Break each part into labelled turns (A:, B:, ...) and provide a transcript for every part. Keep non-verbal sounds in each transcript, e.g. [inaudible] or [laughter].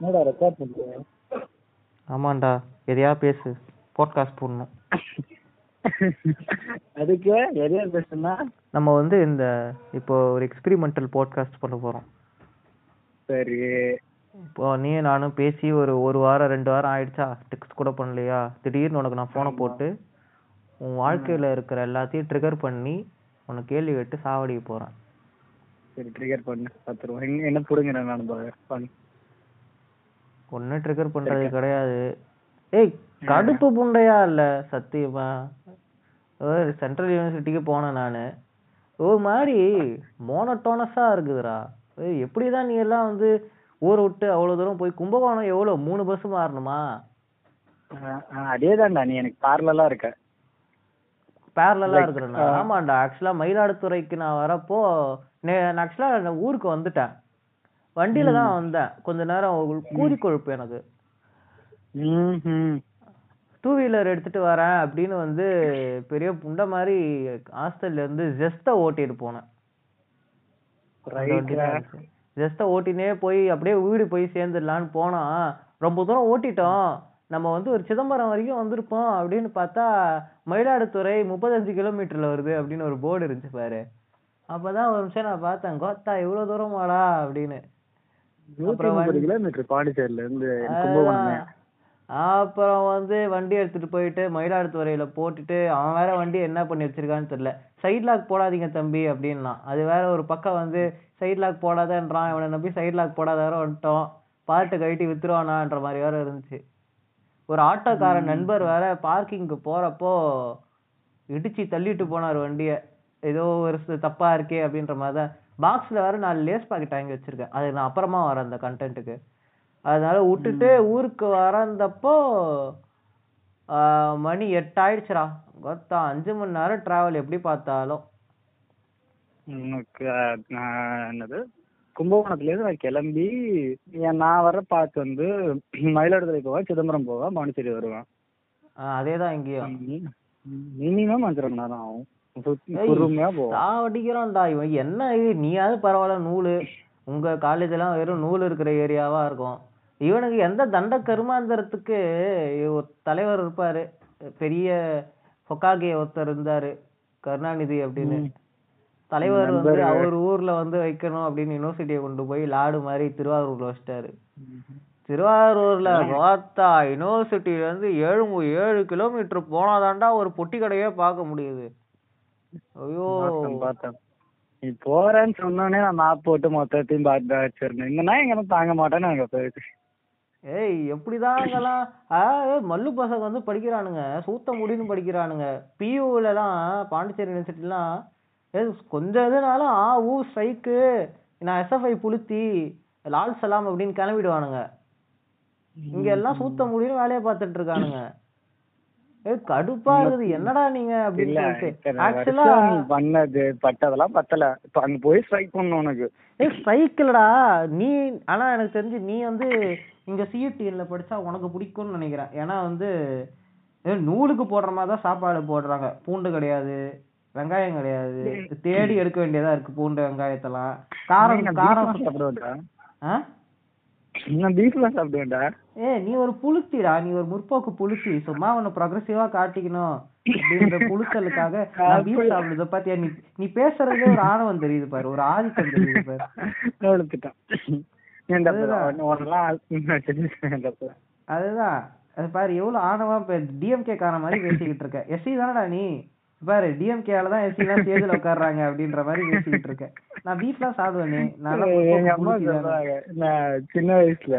A: என்னடா ரெக்கார்ட் பண்றியா
B: ஆமாண்டா எதையா பேசு பாட்காஸ்ட் போடணும்.
A: அதுக்கு எதையா பேசுனா
B: நம்ம வந்து இந்த இப்போ ஒரு எக்ஸ்பெரிமெண்டல் பாட்காஸ்ட் பண்ண போறோம்.
A: சரி.
B: இப்போ நீ நானும் பேசி ஒரு ஒரு வாரம் ரெண்டு வாரம் ஆயிடுச்சா? டெக்ஸ்ட் கூட பண்ணலையா? திடீர்னு உனக்கு நான் ஃபோனை போட்டு உன் வாழ்க்கையில இருக்கிற எல்லாத்தையும் ட்ரிகர் பண்ணி உனக்கு கேள்வி கேட்டு சாவடிக்க போறேன்.
A: சரி ட்ரிகர் பண்ணு பத்து என்ன என்ன புடுங்குற நான் பண்ணு.
B: ஒன்னும் ட்ரிகர் பண்றது கிடையாது. ஏய் கடுப்பு புண்டையா இல்ல சத்தியமா? சென்ட்ரல் யூனிவர்சிட்டிக்கு போனேன் நானு. ஒரு மாதிரி மோனோட்டோனஸா இருக்குதுடா. ஏய் எப்படிதான் நீ எல்லாம் வந்து ஊரை விட்டு அவ்வளவு தூரம் போய் கும்பகோணம் எவ்வளவு? மூணு பஸ் மாறணுமா?
A: அதே தான்டா நீ எனக்கு பார்லலா இருக்க.
B: பேரலா இருக்கிறேன்னா ஆமாண்டா ஆக்சுவலா மயிலாடுதுறைக்கு நான் வரப்போ நான் ஆக்சுவலா ஊருக்கு வந்துட்டேன். வண்டியில தான் வந்தேன். கொஞ்ச நேரம் கூறி கொழுப்பு எனக்கு. டூ வீலர் எடுத்துட்டு வரேன் அப்படின்னு வந்து பெரிய புண்டை மாதிரி ஹாஸ்டல்ல இருந்து ஜெஸ்ட ஓட்டிட்டு போனேன். ஜெஸ்ட ஓட்டினே போய் அப்படியே வீடு போய் சேர்ந்துடலான்னு போனா ரொம்ப தூரம் ஓட்டிட்டோம். நம்ம வந்து ஒரு சிதம்பரம் வரைக்கும் வந்திருப்போம் அப்படின்னு பார்த்தா மயிலாடுதுறை முப்பத்தஞ்சு கிலோமீட்டர்ல வருது அப்படின்னு ஒரு போர்டு இருந்துச்சு பாரு. அப்பதான் ஒரு நிமிஷம் நான் பார்த்தேன் கோத்தா இவ்வளவு தூரமாடா அப்படின்னு.
A: கிலோமீட்டர் பாண்டிச்சேரியில இருந்து கும்பகோணம்
B: அப்புறம் வந்து வண்டி எடுத்துட்டு போயிட்டு மயிலாடுதுறையில போட்டுட்டு அவன் வேற வண்டி என்ன பண்ணி வச்சிருக்கான்னு தெரியல. சைட் லாக் போடாதீங்க தம்பி அப்படின்னா அது வேற ஒரு பக்கம் வந்து சைட் லாக் போடாதன்றான் இவனை நம்பி சைட் லாக் போடாத வேற வந்துட்டோம். பாட்டு கழட்டி வித்துருவானான்ற மாதிரி வேற இருந்துச்சு. ஒரு ஆட்டோக்காரன் நண்பர் வேற பார்க்கிங்க்கு போறப்போ இடிச்சு தள்ளிட்டு போனார் வண்டிய. ஏதோ ஒரு தப்பா இருக்கே அப்படின்ற மாதிரி தான் பாக்ஸ்ல வேற நாலு லேஸ் பாக்கெட் வாங்கி வச்சிருக்கேன். அது நான் அப்புறமா வரேன் அந்த கண்டென்ட்டுக்கு அதனால விட்டுட்டு ஊருக்கு வரந்தப்போ மணி எட்டு ஆயிடுச்சுடா கொத்தா அஞ்சு மணி நேரம் டிராவல் எப்படி பார்த்தாலும்.
A: உனக்கு என்னது? கும்பகோணத்துல இருந்து நான் கிளம்பி நான் வர பார்த்து வந்து மயிலாடுதுறை போவேன் சிதம்பரம் போவேன் பாண்டிச்சேரி வருவேன்.
B: அதேதான் இங்கேயும்.
A: மினிமம் அஞ்சரை மணி நேரம் ஆகும்.
B: சாவடிக்கிறான்டா இவன் என்ன இது? நீயாவது பரவாயில்ல நூலு. உங்க காலேஜ் எல்லாம் வெறும் நூல் இருக்கிற ஏரியாவா இருக்கும். இவனுக்கு எந்த தண்ட கருமாந்திரத்துக்கு ஒரு தலைவர் இருப்பாரு. பெரிய ஹொக்காகே ஒருத்தர் இருந்தாரு. கருணாநிதி அப்படின்னு. தலைவர் வந்து அவர் ஊர்ல வந்து வைக்கணும் அப்படின்னு யூனிவர்சிட்டியை கொண்டு போய் லாடு மாதிரி திருவாரூர்ல வச்சிட்டாரு. திருவாரூர்ல பார்த்தா யூனிவர்சிட்டில இருந்து ஏழு ஏழு கிலோமீட்டர் போனாதான்டா ஒரு பொட்டி கடையே பார்க்க முடியுது. ஐயோ.
A: பார்த்தேன் நீ போறேன்னு சொன்னோடனே நான் மேப் போட்டு மொத்தத்தையும் பார்த்து வச்சிருந்தேன். இந்த நாய் எங்க தாங்க மாட்டேன்னு அங்க போயிடுச்சு
B: ஏய் எப்படிதான் அங்கெல்லாம் மல்லு பசங்க வந்து படிக்கிறானுங்க. சூத்த முடின்னு படிக்கிறானுங்க. பியூல எல்லாம் பாண்டிச்சேரி யூனிவர்சிட்டிலாம் கொஞ்சம் இதுனாலும் ஆ ஊ ஸ்ட்ரைக்கு நான் எஸ்எஃப்ஐ புளுத்தி லால் சலாம் அப்படின்னு கிளம்பிடுவானுங்க. இங்க எல்லாம் சூத்த முடியும் வேலையை பார்த்துட்டு இருக்கானுங்க. கடுப்பா இருக்குது. என்னடா நீங்க அப்படின்னு
A: பண்ணது பட்டதெல்லாம் பத்தல. இப்ப அங்க போய் ஸ்ட்ரைக் பண்ணணும் உனக்கு.
B: ஏய் ஸ்ட்ரைக்லடா நீ ஆனா எனக்கு தெரிஞ்சு நீ வந்து இங்க சிஎஸ்டிஎல்ல படிச்சா உனக்கு பிடிக்கும்னு நினைக்கிறேன். ஏன்னா வந்து நூலுக்கு போடுற மாதிரி தான் சாப்பாடு போடுறாங்க. பூண்டு கிடையாது வெங்காயம் கிடையாது. தேடி எடுக்க வேண்டியதா இருக்கு பூண்டு வெங்காயத்தெல்லாம். காரம் காரம்
A: சாப்பிடுவேன்டா
B: ஆ?
A: நான் பீஃப்லாம் சாப்பிடுவேன்டா.
B: ஏ நீ ஒரு புளுத்திடா நீ ஒரு முற்போக்கு புளுத்தி சும்மா உன்னை ப்ரொக்ரெசிவா காட்டிக்கணும் அப்படின்ற புழுக்களுக்காக நான் பீஃப் சாப்பிடுறத. பாத்தியா நீ நீ பேசுறதே ஒரு ஆணவம் தெரியுது பாரு. ஒரு ஆதிக்கம் தெரியுது பாரு. அதுதான். அது பாரு எவ்வளவு ஆணவா டிஎம்கே கார மாதிரி பேசிக்கிட்டு இருக்க. எஸ்சி தானடா நீ? பாரு டிஎம்கேல தான் எஸ்சி எல்லாம் ஸ்டேஜ்ல உட்கார்றாங்க அப்படின்ற மாதிரி பேசிக்கிட்டு இருக்கேன். நான் பீஃப்லாம் சாப்பிடுவேனே.
A: எங்க அம்மா சொல்றாங்க நான் சின்ன வயசுல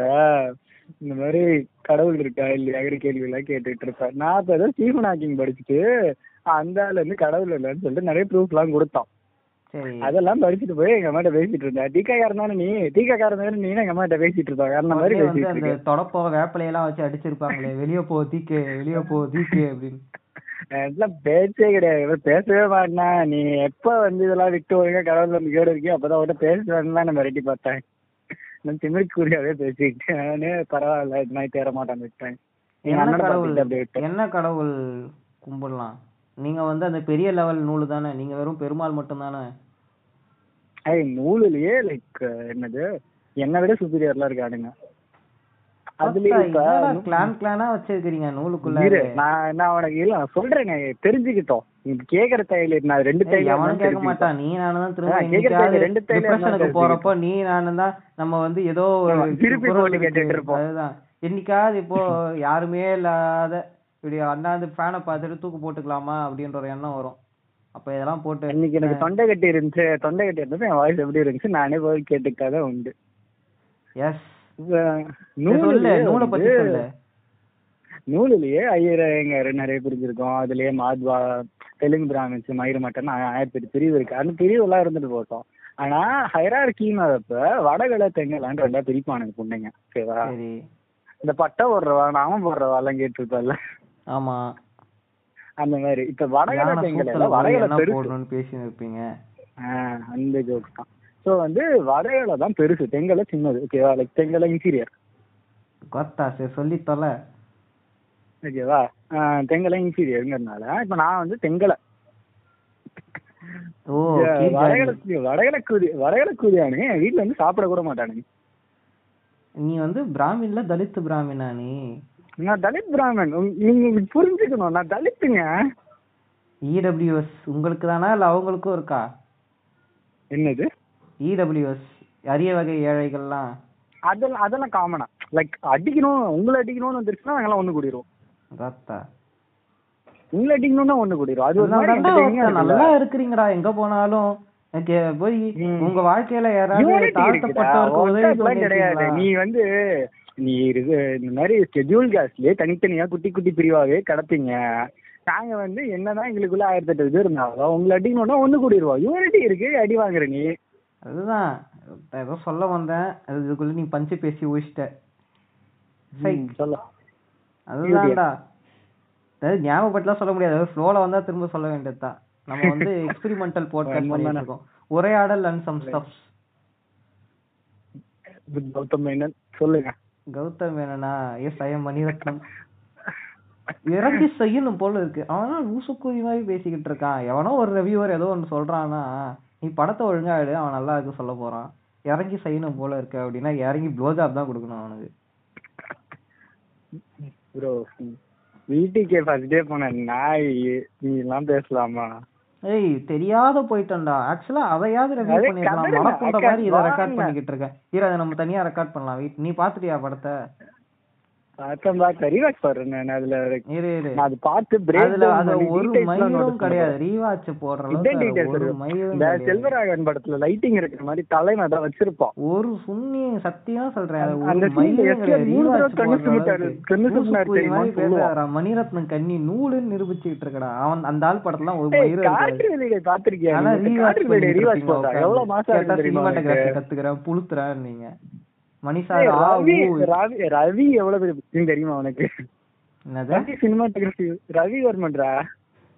A: இந்த மாதிரி கடவுள் இருக்கா இல்லையாங்கிற கேள்வி எல்லாம் கேட்டுட்டு இருப்பேன். நான் இப்ப ஏதோ ஸ்டீஃபன் ஹாக்கிங் படிச்சுட்டு அந்த ஆள் வந்து கடவுள் இல்லைன்னு சொல்லிட்டு நிறைய ப்ரூஃப் எல்லாம் கொடுத்தான். அதெல்லாம் படிச்சுட்டு போய் எங்க அம்மாட்ட பேசிட்டு இருந்தேன். டீக்காக்காரன் தானே நீ? டீக்காக்காரன் தானே நீ? எங்க அம்மாட்ட பேசிட்டு இருப்பாங்க அந்த மாதிரி பேசிட்டு
B: அந்த தொடப்போ வேப்பிலையெல்லாம் வச்சு அடிச்சிருப்பாங்களே வெளிய போ தீக்கு வெளிய போ தீக்கு அப்படின்னு.
A: இதெல்லாம் பேச்சே கிடையாது. பேசவே மாட்டேனா நீ எப்ப வந்து இதெல்லாம் விட்டு ஒழுங்கா கடவுள் நம்பிக்கையோட இருக்கியோ அப்பதான் அவட்ட பேசுவேன்னு தான் நான் மிரட்டி பார்த்தேன். நான் திமிர்க்குரியாவே பேசிக்கிட்டேன். பரவாயில்ல நான் தேர மாட்டேன் விட்டேன்.
B: என்ன கடவுள் என்ன கடவுள் கும்பிடலாம்? நீங்க வந்து அந்த பெரிய லெவல் நூலு தானே? நீங்க வெறும் பெருமாள் மட்டும் தானே
A: ஐய் நூலுலயே லைக் என்னது? என்னை விட சுப்பீரியர்லாம் இருக்கானுங்க.
B: கிளான் கிளானா வச்சிருக்கீங்க நூலுக்குள்ள?
A: நான் நான் உனக்கு இல்ல சொல்றேனே தெரிஞ்சுக்கிட்டோம். நீ கேக்குற தையல் நான் ரெண்டு தையல்
B: எவனும் கேட்க மாட்டான். நீ நானும் தான் திரும்ப
A: ரெண்டு தையல்
B: போறப்போ நீ நானும் தான் நம்ம வந்து ஏதோ
A: திருப்பி போட்டு. கேட்டுட்டு இருப்போம்.
B: அதுதான். என்னைக்காவது இப்போ [laughs] யாருமே இல்லாத இப்படி அண்ணாந்து ஃபேனை பார்த்துட்டு தூக்கு போட்டுக்கலாமா அப்படின்ற ஒரு எண்ணம் வரும். அப்ப இதெல்லாம் போட்டு
A: இன்னைக்கு எனக்கு தொண்டை கட்டி இருந்துச்சு தொண்டை கட்டி இருந்தது என் வாய்ஸ் எப்படி இருந்துச்சு? நானே போய் கேட்டுக்காத உண்டு.
B: எஸ்
A: நூலுலயே ஐயர் நிறைய பிரிஞ்சிருக்கோம். அதுலயே மாத்வா தெலுங்கு பிராமின்ஸ் மயிறு மட்டன் ஆயிரத்தி பிரிவு இருக்கு. அந்த பிரிவு எல்லாம் இருந்துட்டு போட்டோம். ஆனா ஹைரார்கின்னு வரப்ப வடகலை தெங்கலான்னு ரெண்டா பிரிப்பானுங்க பொண்ணுங்க. ஓகேவா
B: சரி.
A: இந்த பட்டை போடுறவா நாம போடுறவா எல்லாம் கேட்டிருப்பல
B: ஆமா.
A: அந்த மாதிரி. இப்ப வடகலை
B: யானை
A: தெங்கல பெருசு.
B: போடணும்னு பேசி இருப்பீங்க.
A: அந்த ஜோக் தான். சோ வந்து வடகலை தான் பெருசு. தெங்கலை சின்னது ஓகேவா லைக் தெங்கலை இன்சீரியர்
B: கொத்தா சரி சொல்லி தொலை
A: ஓகேவா தெங்கலை இன்சீரியருங்கிறதுனால இப்ப நான் வந்து தெங்கலை.
B: ஓ கீழ்
A: வடகலை
B: ஜாதி.
A: வடகலை கூதி வடகலை கூதியானு. என் வீட்டுல வந்து சாப்பிட கூட மாட்டானுங்க
B: நீ வந்து பிராமின்ல தலித் பிராமினா நீ?
A: நான் தலித் பிராமன். நீங்க புரிஞ்சுக்கணும். நான் தலித்துங்க.
B: இடபிள்யூஎஸ் உங்களுக்கு தானா? இல்ல அவங்களுக்கும் இருக்கா?
A: என்னது?
B: இடபிள்யூஎஸ் அரிய வகை ஏழைகள்லாம்?
A: அதெல்லாம் அதெல்லாம் காமனா லைக் அடிக்கணும் உங்களை அடிக்கணும்னு வந்துருச்சுன்னா நாங்கெல்லாம் ஒண்ணு கூடிரும்
B: ரத்தா.
A: உங்களை அடிக்கணும்னா ஒண்ணு கூடிரும். அது ஒரு.
B: நல்லா இருக்கிறீங்கடா எங்க போனாலும். போய். உங்க வாழ்க்கையில யாராவது. தாழ்த்தப்பட்டவருக்கு
A: கிடையாது? நீ வந்து நீ இது இந்த மாதிரி ஸ்கெட்யூல் கேஸ்லயே தனித்தனியா குட்டி குட்டி பிரிவாவே கிடப்பீங்க நாங்க வந்து என்னதான் எங்களுக்குள்ள ஆயிரத்தி எட்டு இது இருந்தாலும் உங்களை அடிக்கணும்னா ஒண்ணு கூடிடுவோம் யூனிட்டி இருக்கு அடி வாங்குற நீ.
B: அதுதான். நான் ஏதோ சொல்ல வந்தேன். அது இதுக்குள்ள நீ பஞ்சு பேசி ஊழிச்சிட்ட அதுதான்டா. அதாவது ஞாபகப்பட்டுலாம் சொல்ல முடியாது. ஃப்ளோல வந்தா திரும்ப சொல்ல வேண்டியதுதான் நம்ம வந்து [laughs] எக்ஸ்பெரிமெண்டல் போட்காஸ்ட் பண்ணிட்டு இருக்கோம். உரையாடல் and some stuffs
A: Gautham Menon. சொல்லுங்க.
B: கௌதம் என்னன்னா எஸ் ஐ எம் மணிரத்னம். இறங்கி செய்யணும் போல இருக்கு. அவனா லூசுக்குதி மாதிரி பேசிக்கிட்டு இருக்கான். எவனோ ஒரு ரிவ்யூவர் ஏதோ ஒன்று சொல்றான்னா நீ படத்தை ஒழுங்கா எடு அவன் நல்லா இருக்கு சொல்ல போறான். இறங்கி செய்யணும் போல இருக்கு அப்படின்னா இறங்கி ப்ளோஜாப் தான் கொடுக்கணும் அவனுக்கு.
A: ப்ரோ வீட்டுக்கே ஃபர்ஸ்ட் டே போன நாய் நீ எல்லாம் பேசலாமா?
B: ஏய் தெரியாத போயிட்டேன்டா. ஆக்சுவலா அதையாவது பண்ணிருக்கலாம்
A: கதறுங்க,
B: மறப்புண்ட மாதிரி இதை ரெக்கார்ட். பண்ணிக்கிட்டு இருக்கேன் இரு அதை நம்ம தனியா ரெக்கார்ட் பண்ணலாம். வீட் நீ பாத்துட்டியா படத்தை?
A: பார்த்தேன் பார்த்தேன் பாடுறேன் நான் அதுல நான் அது பார்த்து
B: ஒரு மயிலும் கிடையாது. ரீவாட்ச் போடுற அளவுக்கு மயிலும்.
A: செல்வராகவன் படத்துல லைட்டிங் இருக்கிற மாதிரி தலைமை தான் வச்சிருப்பான்.
B: ஒரு சுண்ணி சத்தியமா சொல்றேன்.
A: அந்த
B: மயிலும் மணிரத்னம் கண்ணி நூலுன்னு நிரூபிச்சுக்கிட்டு இருக்கடா. அவன் அந்த ஆள் படத்துல ஒரு
A: ரீவாச்
B: இருப்பீங்க
A: போட்டா
B: உட்கார்ந்து.
A: எவ்வளவு மாசம்?
B: கத்துக்கிறேன். புழுத்துறேன் நீங்க. மணி
A: ஏய்,
B: சார் ஆ
A: ரவி ரவி ரவி எவ்வளவு பெரிய புத்தின்னு தெரியுமா உனக்கு? ரவி சினிமாட்டோகிராஃபி ரவி வர்மன்டா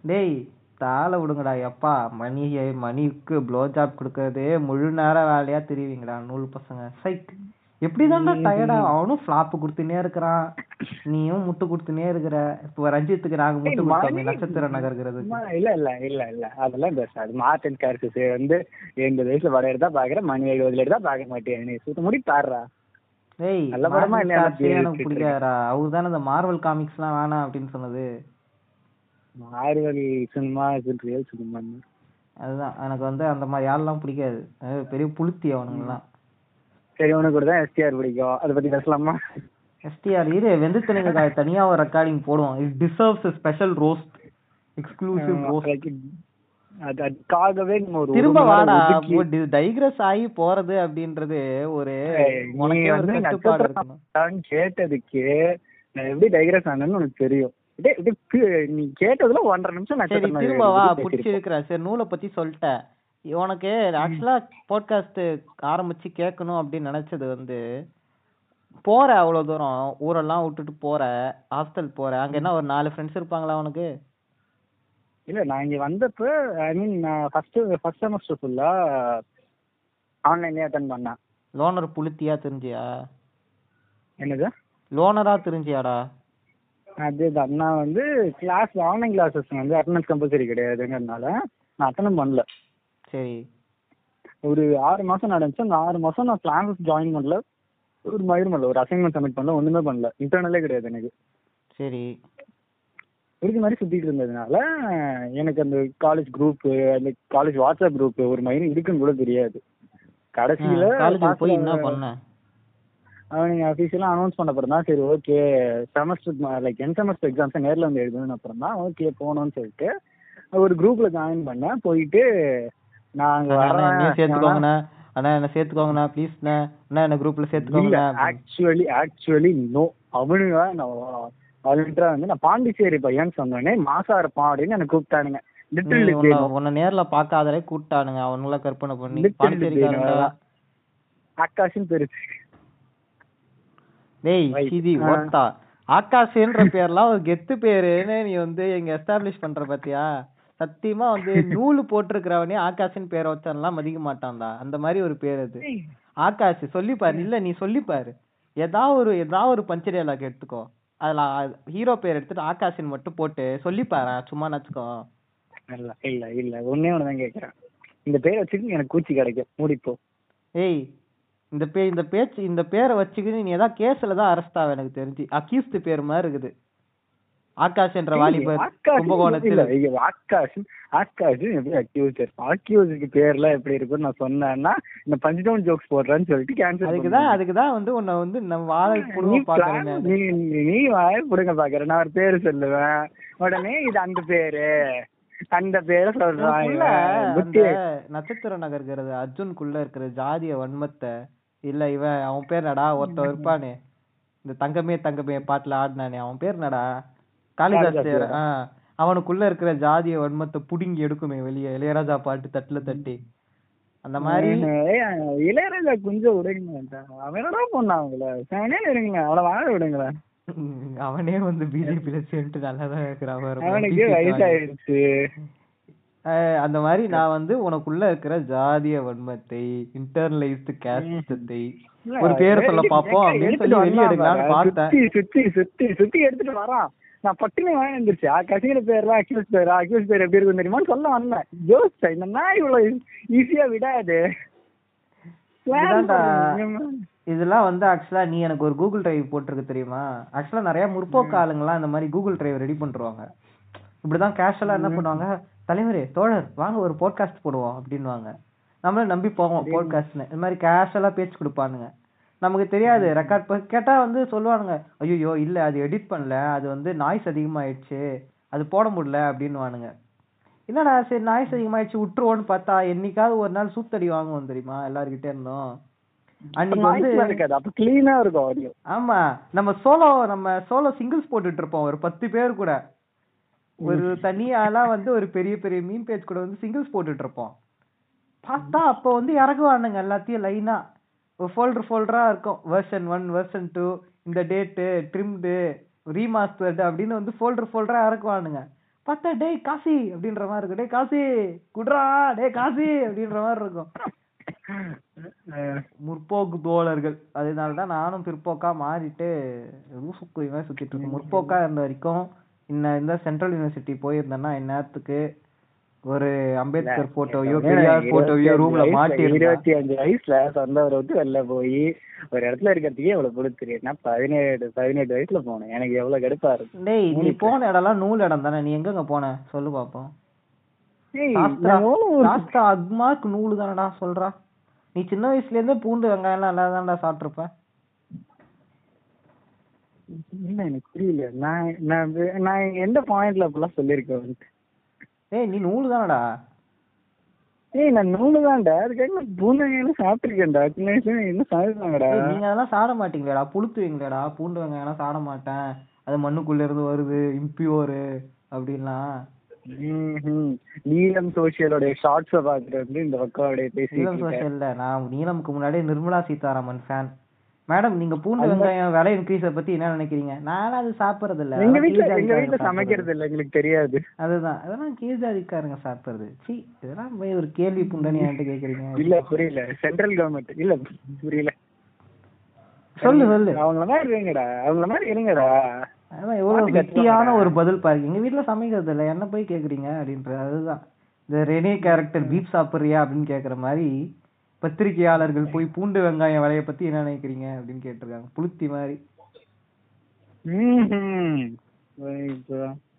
B: டேய் தாள விடுங்கடா எப்பா. மணி மணிக்கு ப்ளோ ஜாப் கொடுக்கறதே முழு நேர வேலையா தெரியுவீங்கடா நூல் பசங்க. சைக். எப்படிதான்டா டயர்டா அவனும் ஃபிளாப் கொடுத்துனே இருக்கிறான். நீயும் முட்டு கொடுத்துனே இருக்கிற. இப்போ ரஞ்சித்துக்கு நாங்க முட்டு
A: ஏய்,
B: கொடுத்தோமே நட்சத்திரம் நகர்கிறது
A: இல்ல இல்ல இல்ல இல்ல. அதெல்லாம் பேசாது. மார்டன் கேரக்டர்ஸ் வந்து எண்பது வயசுல படம் எடுத்தா பாக்குறேன். மணி எழுபதுல எடுத்தா பார்க்க மாட்டேன். நீ சுத்த முடி பாடுறா
B: டேய்
A: நல்ல படமா
B: எனக்கு
A: பேசிட்டு
B: பிடிக்காதா அவர் தானே இந்த மார்வல் காமிக்ஸ்லாம் வேணாம் அப்படின்னு சொன்னது.
A: மார்வல் சினிமா ரியல் சினிமா
B: அதுதான். எனக்கு வந்து அந்த மாதிரி ஆள்லாம் பிடிக்காது. பெரிய புளுத்தி அவனுங்கெல்லாம்
A: சரி உனக்கு கூட தான் எஸ்டிஆர் பிடிக்கும். அதை பத்தி பேசலாமா?
B: எஸ்டிஆர் இரு. வெந்துத்தனிங்க தனியா ஒரு ரெக்கார்டிங் போடுவோம். It deserves special roast exclusive roast
A: அதுக்காகவே ஒரு
B: திரும்ப வாடா. டைக்ரஸ் ஆகி போறது அப்படின்றது ஒரு
A: கேட்டதுக்கு நான் எப்படி டைக்ரஸ் ஆனேன்னு உனக்கு தெரியும். இது நீ கேட்டதுல ஒன்றரை நிமிஷம் நட்சத்திரம்
B: திரும்ப வா.
A: பத்தி
B: புடிச்சு
A: பேசியிருப்போம்.
B: இருக்கிறேன் சரி நூலை பத்தி சொல்லிட்டேன். உனக்கு ஆக்சுவலா பாட்காஸ்ட் ஆரம்பிச்சு கேட்கணும் அப்படின்னு நினைச்சது வந்து போற அவ்வளவு தூரம் ஊரெல்லாம் விட்டுட்டு போற ஹாஸ்டல் போற அங்க என்ன ஒரு நாலு ஃப்ரெண்ட்ஸ் இருப்பாங்களா உனக்கு
A: இல்ல நான் இங்க வந்தப்ப I mean first first semester ஃபுல்லா ஆன்லைன்லயே அட்டன் பண்ணேன்.
B: லோனர் புளுத்தியா தெரிஞ்சியா?
A: என்னது?
B: லோனரா தெரிஞ்சியாடா?
A: அதுதான். நான் வந்து கிளாஸ் ஆன்லைன் கிளாஸஸ் வந்து அட்டண்டன்ஸ் கம்பல்சரி கிடையாதுங்கிறதுனால நான் அட்டன் பண்ணல.
B: சரி.
A: ஒரு ஆறு மாசம் நடந்துச்சு. அந்த ஆறு மாசம் நான் கிளாஸஸ் ஜாயின் பண்ணல. ஒரு மயிரும் பண்ணல. ஒரு அசைன்மெண்ட் சப்மிட் பண்ணல. ஒண்ணுமே பண்ணல. இன்டர்னலே கிடையாது எனக்கு.
B: சரி.
A: இருக்க மாதிரி சுத்திட்டு இருந்ததுனால எனக்கு அந்த காலேஜ் குரூப் அந்த காலேஜ் வாட்ஸ்அப் குரூப் ஒரு மயிரும் இருக்குன்னு கூட தெரியாது. கடைசியில
B: காலேஜ் போய் என்ன பண்ண?
A: அவனுங்க அஃபீஷியலாக அனௌன்ஸ் பண்ண அப்புறம் தான் சரி ஓகே செமஸ்டர் லைக் என் செமஸ்டர் எக்ஸாம்ஸை நேரில் வந்து எழுதணும்னு அப்புறம் தான் ஓகே போகணும்னு சொல்லிட்டு ஒரு குரூப்ல ஜாயின் பண்ணேன். போயிட்டு நான் அங்க வரேன்
B: சேர்த்துக்கோங்கண்ணா. அண்ணா என்ன சேர்த்துக்கோங்கண்ணா ப்ளீஸ்ண்ணா அண்ணா. என்ன குரூப்ல
A: இல்ல
B: சேர்த்துக்கோங்கண்ணா.
A: ஆக்சுவலி ஆக்சுவலி நோ அவனுங்க நான் வாலண்டியரா வந்து நான் பாண்டிச்சேரி பையன் சொன்னோடனே மாசா இருப்பான் அப்படின்னு எனக்கு கூப்பிட்டானுங்க.
B: உன்னை நேர்ல பார்க்காதலே கூப்பிட்டானுங்க. அவனுங்கள கற்பனை பண்ணி.
A: Little. ஆகாஷும் பெருசு
B: டேய். சிதி ஆகாஷ்ன்ற பேர்லாம் ஒரு கெத்து பேருன்னு நீ வந்து எங்க எஸ்டாப்ளிஷ் பண்ற பாத்தியா? சத்தியமா வந்து [laughs] நூலு போட்டிருக்கிறவனே ஆகாஷ்னு பேரை வச்சான்லாம் மதிக்க மாட்டான்டா. அந்த மாதிரி ஒரு பேர் அது. ஆகாஷ் சொல்லி பாரு இல்ல நீ சொல்லி பாரு ஏதா ஒரு ஏதா ஒரு பஞ்சர் டைலாக் எடுத்துக்கோ. அதுல ஹீரோ பேர் எடுத்துட்டு ஆகாஷின் மட்டும் போட்டு சொல்லி பாரு சும்மா நச்சுக்கோ.
A: இல்ல இல்ல இல்ல. ஒன்னே ஒன்று தான் கேட்குறேன் இந்த பேரை வச்சுட்டு எனக்கு கூச்சி கிடைக்கும். மூடிப்போ
B: ஏய் இந்த பே இந்த பேச்சு இந்த பேரை வச்சுக்கிட்டு நீ ஏதாவது கேஸ்ல தான் அரெஸ்ட் ஆவ எனக்கு தெரிஞ்சு. அக்யூஸ்ட் பேர் மாதிரி இருக்குது. ஆகாஷ் என்ற வாலிபர்
A: ஆகாஷ்
B: கும்பகோணத்தில்
A: ஆகாஷ் ஆகாஷ் எப்படி அக்யூஸ் அக்யூஸுக்கு பேர்லாம் எப்படி இருக்கும்னு நான் சொன்னேன்னா இந்த பஞ்சடவுன் ஜோக்ஸ் போடுறேன்னு சொல்லிட்டு கேன்சல்
B: அதுக்குதான் அதுக்குதான் வந்து உன்னை வந்து நம்ம வாழை புடுங்க பாக்குறேன்
A: நீ நீ- வாய புடுங்க பாக்குற நான் ஒரு பேரு சொல்லுவேன். உடனே இது அந்த பேரு. அந்த பேரை சொல்றான்
B: நட்சத்திர நகர்கிறது அர்ஜுனுக்குள்ள இருக்கிற ஜாதிய வன்மத்தை இல்ல இவன் அவன் பேர் நடா ஒருத்தன் இருப்பானே. இந்த தங்கமே தங்கமே பாட்டுல ஆடினானே அவன் பேர் என்னடா? காளிதாஸ் அவனுக்குள்ள இருக்கிற ஜாதிய வன்மத்தை புடுங்கி எடுக்குமே வெளியே. இளையராஜா பாட்டு தட்டுல தட்டி. அந்த மாதிரி
A: இளையராஜா கொஞ்சம் விடுங்க அவன் என்னடா பண்ணான் அவங்கள? அவனே விடுங்களேன் அவளை வாழ விடுங்களேன்
B: அவனே வந்து பிஜேபியில சேர்ந்துட்டு நல்லாதான் இருக்கிறான் பாரு.
A: அவனுக்கு
B: அஹ் அந்த மாதிரி நான் வந்து உனக்குள்ள இருக்கிற ஜாதிய வன்மத்தை இன்டர்னலைஸ்டு கேஸ்டத்தை ஒரு பேரை சொல்ல பாப்போம் அப்படின்னு சொல்லி வெளியே எடுக்கலாம்னு பார்த்தேன்
A: சுத்தி சுத்தி சுத்தி எடுத்துட்டு வரான். நான் பட்டுனே வாங்கி வந்துருச்சு. கசிங்கிற பேர்லாம் அக்யூஸ் பேர் அக்யூஸ் பேர் எப்படி இருக்கும் தெரியுமான்னு சொல்ல வந்தேன் யோசிச்சேன் இந்த நாய் இவ்வளவு ஈஸியா விடாது.
B: இதெல்லாம் வந்து ஆக்சுவலா நீ எனக்கு ஒரு கூகுள் டிரைவ் போட்டிருக்கு தெரியுமா? ஆக்சுவலா நிறைய முற்போக்கு ஆளுங்கலாம் இந்த மாதிரி கூகுள் டிரைவ் ரெடி பண்றாங்க இப்படிதான் கேஷுவலா என்ன பண்ணுவாங்க? தலைவரே தோழர் வாங்க ஒரு போட்காஸ்ட் போடுவோம் அப்படின்னுவாங்க. நம்மளும் நம்பி போவோம் போட்காஸ்ட்னு இந்த மாதிரி கேஷுவலா பேச்சு கொடுப்பானுங்க. நமக்கு தெரியாது. ரெக்கார்ட் கேட்டா வந்து சொல்லுவானுங்க ஐயோ இல்ல அது எடிட் பண்ணல. அது வந்து நாய்ஸ் அதிகமாயிடுச்சு. அது போட முடியல அப்படின்னுவானுங்க. என்னடா சரி நாய்ஸ் அதிகமாயிடுச்சு விட்டுருவோன்னு பார்த்தா என்னைக்காவது ஒரு நாள் சூத்தடி வாங்குவோம் தெரியுமா? எல்லார்கிட்ட இருந்தோம். அன்னைக்கு
A: noise
B: வந்து
A: எல்லாம் இருக்காது. அப்ப கிளீனா இருக்கும் ஆடியோ
B: ஆமா. நம்ம சோலோ நம்ம சோலோ சிங்கிள்ஸ் போட்டுட்டு இருப்போம். ஒரு பத்து பேர் கூட. ஒரு தனியாலாம் வந்து ஒரு பெரிய பெரிய மீன் பேஜ் கூட வந்து சிங்கிள்ஸ் போட்டுட்டு இருப்போம். பார்த்தா அப்போ வந்து இறக்குவானுங்க எல்லாத்தையும் லைனா ஃபோல்டர் ஃபோல்டராக இருக்கும். வெர்ஷன் ஒன் வெர்ஷன் டூ இந்த டேட்டு ட்ரிம்டு ரீமாஸ்டர்டு அப்படின்னு வந்து ஃபோல்டர் ஃபோல்டரா இறக்குவானுங்க. பார்த்தா டேய் காசி அப்படின்ற மாதிரி இருக்கும். டேய் காசி குட்ரா டேய் காசி அப்படின்ற மாதிரி இருக்கும். முற்போக்கு தோழர்கள். அதனால தான் நானும் பிற்போக்கா மாறிட்டு லூசுக்கு இவன் சுத்திட்டு இருக்கேன். முற்போக்கா இருந்த வரைக்கும் இன்ன இந்த சென்ட்ரல் யூனிவர்சிட்டி போயிருந்தேன்னா இந்நேரத்துக்கு ஒரு அம்பேத்கர் போட்டோவையோ பெரியார் போட்டோவையோ ரூம்ல மாட்டி
A: இருபத்தி அஞ்சு வயசுல சொந்த ஊரை விட்டு வெளில போய் ஒரு இடத்துல இருக்கிறதுக்கே எவ்வளவு நான் பதினேழு பதினெட்டு வயசுல போனேன். எனக்கு எவ்வளவு கடுப்பா இருக்கும்
B: டேய் நீ போன இடம்லாம் நூல் இடம் தானே. நீ எங்கங்க போன? சொல்லு பாப்போம். அக்மார்க் நூலு தானடா சொல்றா. நீ சின்ன வயசுல இருந்தே பூண்டு வெங்காயம் நல்லா தான்டா சாப்பிட்டுருப்ப.
A: இல்ல எனக்கு புரியல. நான் நான் எந்த பாயிண்ட்ல அப்படிலாம் சொல்லியிருக்கேன்?
B: ஏய் நீ நூலு தானடா?
A: ஏய் நான் நூலு தான்டா. அதுக்காக நான் பூந்தகையில சாப்பிட்டுருக்கேன்டா. சின்ன வயசுல என்ன சாப்பிடுவாங்கடா
B: நீங்க அதெல்லாம் சாப்பிட மாட்டீங்களேடா. புளுத்துவீங்களேடா பூண்டு வெங்காயம்லாம் சாப்பிட மாட்டேன். அது மண்ணுக்குள்ள இருந்து வருது. இம்பியூரு அப்படின்லாம்.
A: நீலம் சோசியலோட ஷார்ட்ஸ பாத்துட்டு வந்து இந்த பக்கம் அப்படியே
B: நீலம்
A: பேசிட்டு இருக்கேன்.
B: சோசியல்ல? நான் நீலமுக்கு முன்னாடியே நிர்மலா சீதாராமன் ஃபேன் மேடம் நீங்க பூண்டு வெங்காயம் விலை இன்க்ரீஸ பத்தி என்ன நினைக்கிறீங்க? நானும் அது சாப்பிடுறது இல்ல
A: எங்க வீட்ல
B: கீழ்
A: எங்க வீட்ல. சமைக்கிறது இல்ல எங்களுக்கு தெரியாது.
B: அதுதான். அதெல்லாம் கீழ் ஜாதிக்காரங்க சாப்பிடுறது. சீ இதெல்லாம் போய் ஒரு கேள்வி புண்டனி என்கிட்ட கேக்குறீங்க.
A: இல்ல புரியல. சென்ட்ரல் கவர்மெண்ட் இல்ல புரியல.
B: சொல்லு சொல்லு.
A: அவங்கள மாதிரி இருங்கடா. அவங்கள மாதிரி இருங்கடா.
B: அதான் எவ்வளவு
A: கத்துவாங்க.
B: ஒரு பதில் பாருங்க. எங்க வீட்ல சமைக்கிறது இல்ல என்ன போய் கேக்குறீங்க அப்படின்ற அதுதான். இந்த ரெனே கேரக்டர் பீப் சாப்பிடுறியா அப்படின்னு கேக்குற மாதிரி பத்திரிகையாளர்கள் போய் பூண்டு வெங்காயம் விலைய பத்தி என்ன நினைக்கிறீங்க அப்படின்னு கேட்டிருக்காங்க. புளுத்தி மாதிரி.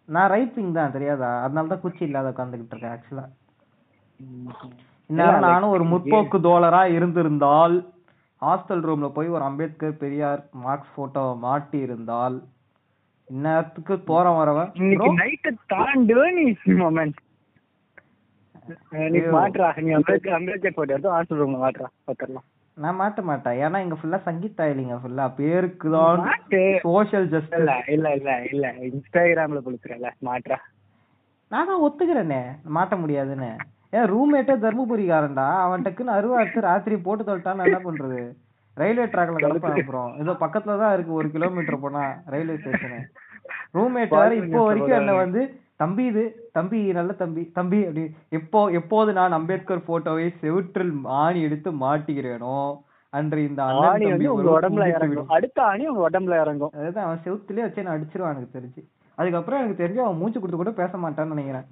B: நான் ரைட் விங் தான் தெரியாதா? அதனால தான் குச்சி இல்லாத உட்காந்துக்கிட்டு இருக்கேன் ஆக்சுவலா. இந்நேரம் நானும் ஒரு முற்போக்கு தோழரா இருந்திருந்தால் ஹாஸ்டல் ரூம்ல போய் ஒரு அம்பேத்கர் பெரியார் மார்க்ஸ் போட்டோ மாட்டி இருந்தால் இந்நேரத்துக்கு தோரம் வரவன்
A: நைட்டு தாண்டு எடுத்து ரூம்ல மாட்றா.
B: நான் மாட்ட மாட்டேன். ஏன்னா இங்க ஃபுல்லா சங்கீதா இல்லைங்க ஃபுல்லா பேருக்கு தான் சோஷியல்
A: இல்ல
B: ஜஸ்டிஸ்
A: இல்ல இல்ல. இல்ல இன்ஸ்டாகிராம்ல புளுக்குறல மாட்றா.
B: நான் ஒத்துக்கிறேனே. மாட்ட முடியாதுன்னு. ஏன் ரூம்மேட்டே தர்மபுரிக்காரன்டா. அவன் டக்குன்னு அருவா எடுத்து ராத்திரி போட்டு தொலைட்டான்னு என்ன பண்றது? ரயில்வே ட்ராக்ல கிடப்பான் அப்புறம் ஏதோ பக்கத்துல தான் இருக்கு. ஒரு கிலோமீட்டர் போனா ரயில்வே ஸ்டேஷனு ரூம்மேட் வேற இப்போ வரைக்கும் என்ன வந்து தம்பி இது தம்பி நல்ல தம்பி தம்பி அப்படி எப்போ எப்போது நான் அம்பேத்கர் போட்டோவை செவுற்றில் ஆணி எடுத்து மாட்டுகிறேனோ அன்று இந்த
A: ஆணி வந்து உங்க உடம்புல இறங்கும். அடுத்த ஆணி உங்க உடம்புல இறங்கும்.
B: அதுதான் அவன் செவுத்துலயே வச்சு நான் அடிச்சிருவான் எனக்கு தெரிஞ்சு. அதுக்கப்புறம் எனக்கு தெரிஞ்சு அவன் மூச்சு கொடுத்து கூட பேச மாட்டான்னு நினைக்கிறேன்.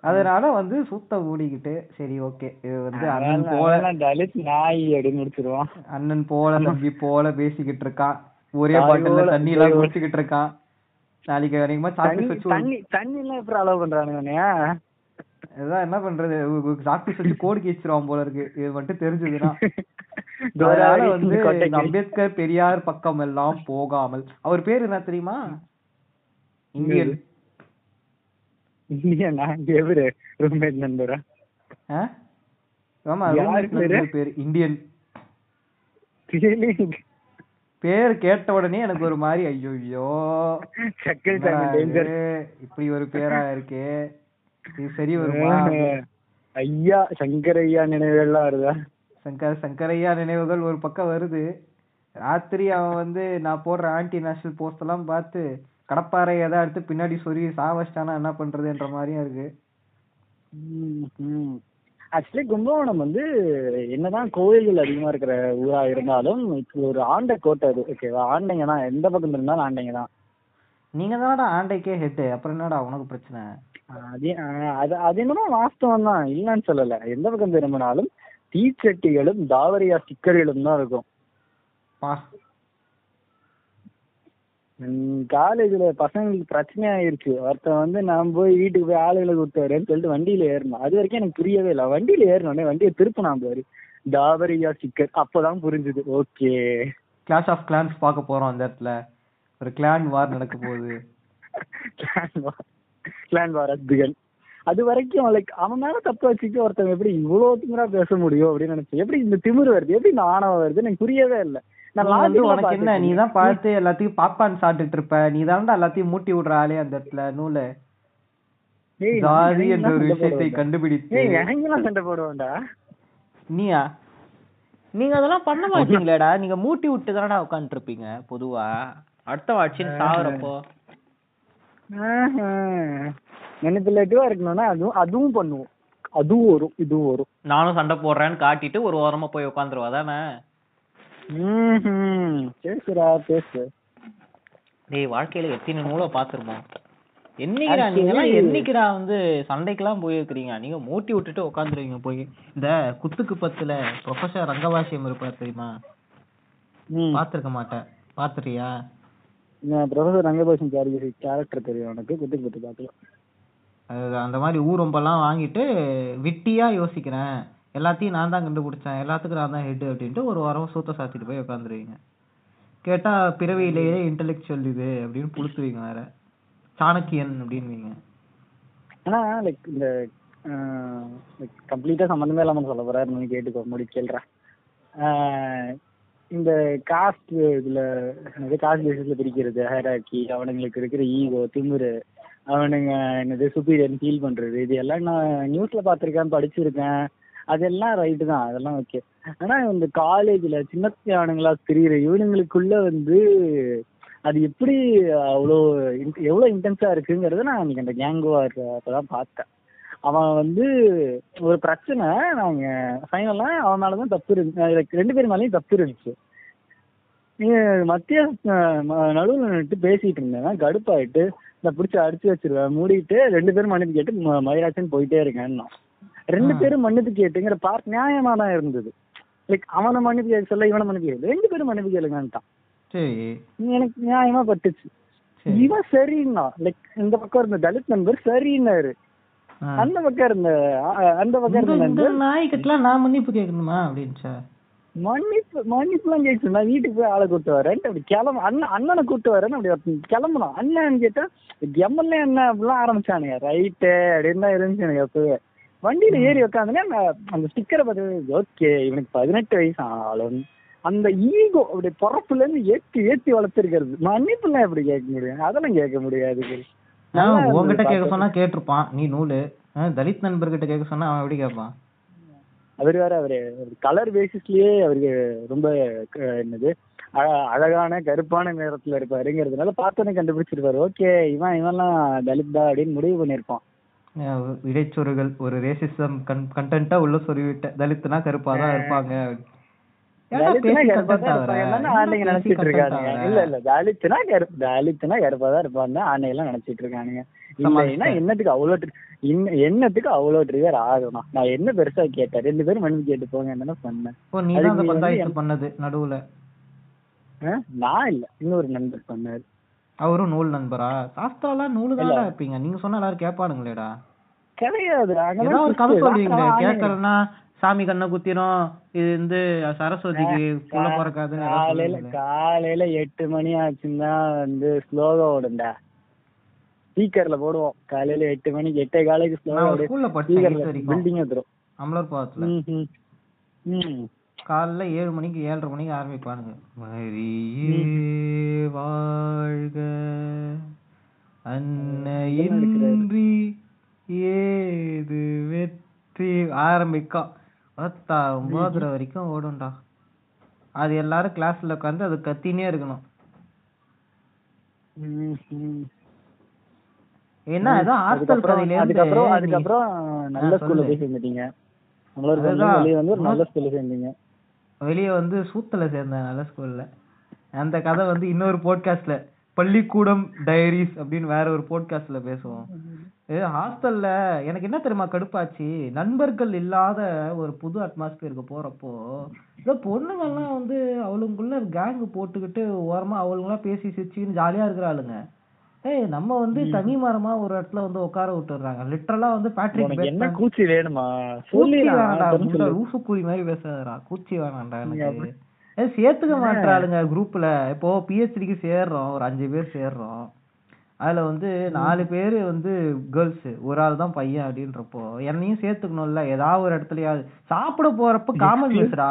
B: அதனால வந்து சுத்த மூடிக்கிட்டு சரி ஓகே இது வந்து அண்ணன் போல
A: தலித் நாய் அப்படின்னு முடிச்சிருவான்.
B: அண்ணன் போல தம்பி போல பேசிக்கிட்டு இருக்கான். ஒரே
A: போல,
B: தண்ணி எல்லாம். குடிச்சுக்கிட்டு இருக்கான். நாளைக்கு அதிகமா
A: தண்ணி தண்ணி எல்லாம் எப்படி அலோவ் பண்றானுங்க
B: இதான் என்ன பண்றது? சாக்பீஸ் வச்சு கோடு கீச்சிருவான் போல இருக்கு. இது மட்டும் தெரிஞ்சதுன்னா. [laughs] வந்து அம்பேத்கர் பெரியார் பக்கம் எல்லாம் போகாமல். அவர் பேர் என்ன தெரியுமா? இந்தியன்.
A: இந்தியனா எவரு? ரூம்மேட் நண்பரா?
B: ஆமா
A: பேரு?
B: இந்தியன்? பேர் கேட்ட உடனே எனக்கு ஒரு மாதிரி ஐயோ இப்படி ஒரு பேரா இருக்கே. இது சரி வருமா?
A: ஐயா சங்கர் ஐயா நினைவுகள்லாம் வருதா?
B: சங்கர் சங்கரையா நினைவுகள் ஒரு பக்கம் வருது. ராத்திரி அவன் வந்து நான் போடுற ஆன்டி நேஷனல் போஸ்ட் எல்லாம் பார்த்து கடப்பாறை எதை எடுத்து பின்னாடி சொருகி சாவச்சிட்டானா என்ன பண்றதுன்ற மாதிரியும் இருக்கு.
A: ஆக்சுவலி கும்பகோணம் வந்து என்னதான் கோயில்கள் அதிகமா இருக்கிற ஊரா இருந்தாலும் இப்போ ஒரு ஆண்டை கோட்டை அது ஓகேவா ஆண்டைங்க தான். எந்த பக்கம் இருந்தாலும் ஆண்டைங்க தான்.
B: நீங்க தானடா ஆண்டைக்கே ஹெட் அப்புறம் என்னடா உனக்கு பிரச்சனை?
A: அது அது அது என்னமோ வாஸ்தவம் தான். இல்லைன்னு சொல்லல. எந்த பக்கம் திரும்பினாலும் தீச்சட்டிகளும் தாவரியா ஸ்டிக்கர்களும் தான் இருக்கும். காலேஜ்ல பசங்களுக்கு பிரச்சனை ஆயிருச்சு ஒருத்தன் வந்து நான் போய் வீட்டுக்கு போய் ஆளுகளை கூட்டு வரேன்னு சொல்லிட்டு வண்டியில ஏறணும். அது வரைக்கும் எனக்கு புரியவே இல்லை. வண்டியில ஏறினோடனே வண்டியை திருப்பினான் பாரு. தாவரியா ஸ்டிக்கர் அப்பதான் புரிஞ்சுது. ஓகே
B: கிளாஷ் ஆஃப் கிளான்ஸ் பார்க்க போறோம் அந்த இடத்துல. ஒரு கிளான் வார் நடக்க போகுது.
A: கிளான் வாரத்துகள் அது வரைக்கும் லைக் அவன் மேல தப்பு வச்சுட்டு ஒருத்தன் எப்படி இவ்வளவு திமிரா பேச முடியும் அப்படின்னு நினைச்சேன் எப்படி இந்த திமிரு வருது? எப்படி இந்த ஆணவம் வருது எனக்கு புரியவே இல்லை.
B: உனக்கு என்ன? நீ தான் பார்த்து எல்லாத்தையும் பாப்கார்ன் சாப்பிட்டுட்டு இருப்ப. நீ தான்டா எல்லாத்தையும் மூட்டி விடுற ஆளே அந்த இடத்துல நூலு. ஜாதி என்ற ஒரு விஷயத்தை. கண்டுபிடித்து.
A: சண்டை போடுவேன்டா?
B: நீயா? நீங்க அதெல்லாம் பண்ண மாட்டீங்களேடா. நீங்க மூட்டி விட்டு தானடா உட்காந்துட்டு இருப்பீங்க பொதுவா. அடுத்த வாட்சின்னு சாவறப்போ.
A: மெனிப்புலேட்டிவா இருக்கணும்னா அதுவும் அதுவும் பண்ணுவோம். அதுவும் வரும் இதுவும் வரும்.
B: நானும் சண்டை போடுறேன்னு காட்டிட்டு ஒரு ஓரமா போய் உட்காந்துருவா தானே.
A: பேசுடா பேசு.
B: டேய் வாழ்க்கையில எத்தனை நூலை பாத்துருப்போம் என்னைக்குடா நீங்க எல்லாம் என்னைக்குடா வந்து சண்டைக்கெல்லாம் போயிருக்கிறீங்க? நீங்க மூட்டி விட்டுட்டு உட்காந்துருவீங்க போய். இந்த குத்துக்கு பத்துல ப்ரொஃபசர் ரங்கவாசியம் இருப்பார் தெரியுமா. பாத்திருக்க மாட்டேன். பாத்துறியா
A: ப்ரொஃபசர் ரங்கபாஷன் கேரக்டர் தெரியும் உனக்கு குத்து குத்து பார்க்கலாம்
B: அது அந்த மாதிரி ஊரொம்பெல்லாம் வாங்கிட்டு விட்டியா யோசிக்கிறேன். எல்லாத்தையும் நான் தான் கண்டுபிடிச்சேன். எல்லாத்துக்கும் நான் தான் ஹெட் அப்படின்ட்டு ஒரு வாரம் சூத்த சாத்திட்டு போய் உட்காந்துருவீங்க கேட்டா பிறவியிலேயே இன்டெலெக்சுவல் இது அப்படின்னு புளுத்துவீங்க வேற. சாணக்கியன் அப்படின்வீங்க.
A: ஆனா லைக் இந்த லைக் கம்ப்ளீட்டா சம்மந்தமே இல்லாம சொல்ல போறாரு நீ கேட்டுக்கோ முடி கேள்றேன் இந்த காஸ்ட் இதுல என்னது காஸ்ட் பேசிஸ்ல பிரிக்கிறது ஹேராக்கி அவனுங்களுக்கு இருக்கிற ஈகோ திமுரு அவனுங்க என்னது சுப்பீரியன் ஃபீல் பண்றது இது எல்லாம் நான் நியூஸ்ல பாத்திருக்கேன் படிச்சிருக்கேன். அதெல்லாம் ரைட்டு தான் அதெல்லாம் ஓகே ஆனா இந்த காலேஜ்ல சின்ன ஆணுங்களா தெரியுற இவனுங்களுக்குள்ள வந்து அது எப்படி அவ்வளோ in- எவ்வளோ இன்டென்ஸா இருக்குங்கிறத நான் அன்னைக்கு அந்த கேங்குவார் அப்பதான் பார்த்தேன். அவன் வந்து ஒரு பிரச்சனை நாங்க ஃபைனலா அவன் மேலதான் தப்பு இருந்துச்சு. ரெண்டு பேர் மேலேயும் தப்பு இருந்துச்சு. மத்திய நடுவில் நின்று பேசிட்டு இருந்தேன். கடுப்பாயிட்டு இந்த பிடிச்சி அடிச்சு வச்சிருவேன் மூடிட்டு ரெண்டு பேரும் மன்னிப்பு கேட்டு ம- மயிராச்சன் போயிட்டே இருக்கேன்னா ரெண்டு பேரும் மன்னிப்பு கேட்டுங்கிற பார்ட் நியாயமா தான் இருந்தது. லைக் அவனை மன்னிப்பு கேட்க சொல்ல இவனை மன்னிப்பு கேட்க ரெண்டு பேரும் மன்னிப்பு கேளுங்கன்ட்டான் எனக்கு நியாயமா பட்டுச்சு. இவன் சரின்னா லைக் இந்த பக்கம் இருந்த தலித் நண்பர் சரின்னாரு. அந்த பக்கம் இருந்த அந்த பக்கம் இருந்த நண்பர்
B: நாய்க்கிட்டலாம் நான் மன்னிப்பு கேட்கணுமா அப்படின்ச்சா
A: மன்னிப்பு மன்னிப்புலாம் கேட்டு நான் வீட்டுக்கு போய் ஆளை கூட்டு வரேன். அப்படி கிளம்ப அண்ணன் அண்ணனை கூட்டு வரேன்னு அப்படி கிளம்பணும் அண்ணன் கேட்டா எம்எல்ஏ என்ன? அப்படிலாம் ஆரம்பிச்சானுங்க. ரைட்டு அப்படின்னு தான் இருந்துச்சு எனக்கு அப்பவே. வண்டியில ஏறி உட்காந்துனே அந்த ஸ்டிக்கரை பார்த்து ஓகே இவனுக்கு பதினெட்டு வயசு ஆனாலும் அந்த ஈகோ அப்படி பிறப்புல இருந்து ஏத்தி ஏத்தி வளர்த்துருக்கிறது மன்னிப்புலாம் எப்படி கேட்க முடியும்? அதெல்லாம் கேட்க முடியாது
B: உங்ககிட்ட கேட்க. சொன்னா கேட்டிருப்பான். நீ நூலு. தலித் நண்பர்கிட்ட கேட்க சொன்னா அவன் எப்படி கேட்பான்?
A: அவர் வேற அவரு கலர் பேசிஸ்லயே அவருக்கு ரொம்ப என்னது அழ- அழகான கருப்பான நிறத்துல இருப்பாருங்கிறதுனால பார்த்தோன்னே கண்டுபிடிச்சிருப்பாரு. ஓகே இவன் இவன்லாம் தலித் தான் அப்படின்னு முடிவு பண்ணிருப்பான்
B: இடைச்சொருகள் ஒரு ரேசிசம் கண்டென்ட்டா உள்ள சொருவிட்ட தலித்துனா கருப்பா தான் இருப்பாங்க.
A: தலித்துனா கருப்பா தலித்துனா கருப்பு தான் இருப்பாங்க ஆண்டையெல்லாம் நினைச்சிட்டு இருக்கானுங்க. என்னத்துக்கு அவ்வளோ tri- இன்ன என்னத்துக்கு அவ்வளோ ட்ரிகர் ஆகணும் நான் என்ன பெருசா கேட்டேன்? ரெண்டு பேரும் மன்னிப்பு கேட்டு போங்க என்ன சொன்னேன்.
B: பண்ணது நடுவுல?
A: நான் இல்ல. இன்னொரு நண்பர் பண்ணாரு.
B: அவரும் நூல் நண்பரா? சாஸ்திராலாம் நூலு
A: இல்ல.
B: தான் வைப்பீங்க நீங்க சொன்னா எல்லாரும் கேட்பானுங்களேடா.
A: கிடையாது.
B: ஏதாவது ஒரு கதை. சொல்லுவீங்களே
A: ஆனா,
B: கேட்கலன்னா சாமி கண்ணை குத்திரும். இது வந்து சரஸ்வதிக்கு புள்ள பிறக்காதுன்னு ஏதாவது
A: காலையில. காலையில எட்டு மணி ஆச்சுன்னா வந்து ஸ்லோகா ஓடும்டா. ஸ்பீக்கர்ல போடுவோம். காலையில எட்டு மணிக்கு எட்டே காலைக்கு ஸ்லோகா
B: ஒரு ஸ்கூல்ல வரைக்கும்
A: பில்டிங் வந்துரும்.
B: அமலர்.
A: ம்.
B: காலைல ஏழு மணிக்கு ஏழரை மணிக்கு ஆரம்பிப்பானுங்க. மரியே வாழ்க. அன்னையின்றி ஏது வெற்றி. ஆரம்பிக்கும் பத்தா ஒன்பதரை வரைக்கும் ஓடும்டா. அது எல்லாரும் கிளாஸ்ல உட்காந்து அது கத்தினே இருக்கணும். ஏன்னா ஏதோ ஹாஸ்டல் கதையில
A: அதுக்கப்புறம் அதுக்கப்புறம் நல்ல ஸ்கூல்ல. போய் சேர்ந்துட்டீங்க. வெளியே வந்து ஒரு நல்ல ஸ்கூல்ல சேர்ந்தீங்க.
B: வெளியே வந்து சூத்துல சேர்ந்தேன் நல்ல ஸ்கூல்ல அந்த கதை வந்து இன்னொரு போட்காஸ்ட்ல பள்ளிக்கூடம் டைரிஸ் அப்படின்னு வேற ஒரு போட்காஸ்ட்ல பேசுவோம். ஹாஸ்டலில் ஹாஸ்டல்ல எனக்கு என்ன தெரியுமா கடுப்பாச்சு? நண்பர்கள் இல்லாத ஒரு புது அட்மாஸ்பியருக்கு போறப்போ இந்த பொண்ணுங்கெல்லாம் வந்து அவளுக்குள்ள கேங்கு போட்டுக்கிட்டு ஓரமா அவளுங்களா பேசி சிரிச்சுக்கின்னு ஜாலியா இருக்கிறாளுங்க ஏய் நம்ம வந்து தனி மரமா ஒரு இடத்துல வந்து உட்கார விட்டுறாங்க லிட்டரலா வந்து பேட்ரிக்
A: என்ன கூச்சி வேணுமா?
B: கூச்சி வேணாம்டா லூசு கூலி மாதிரி பேசாதடா. கூச்சி வேணாம்டா எனக்கு. சேர்த்துக்க மாட்டாளுங்க குரூப்ல இப்போ பிஹெச்டிக்கு சேர்றோம் ஒரு அஞ்சு பேர் சேர்றோம். அதுல வந்து நாலு பேர் வந்து கேர்ள்ஸ் ஒரு ஆள் தான் பையன் அப்படின்றப்போ என்னையும் சேர்த்துக்கணும்ல. ஏதாவது ஒரு இடத்துலயாவது. சாப்பிட போறப்ப காமன் மிஸ்டா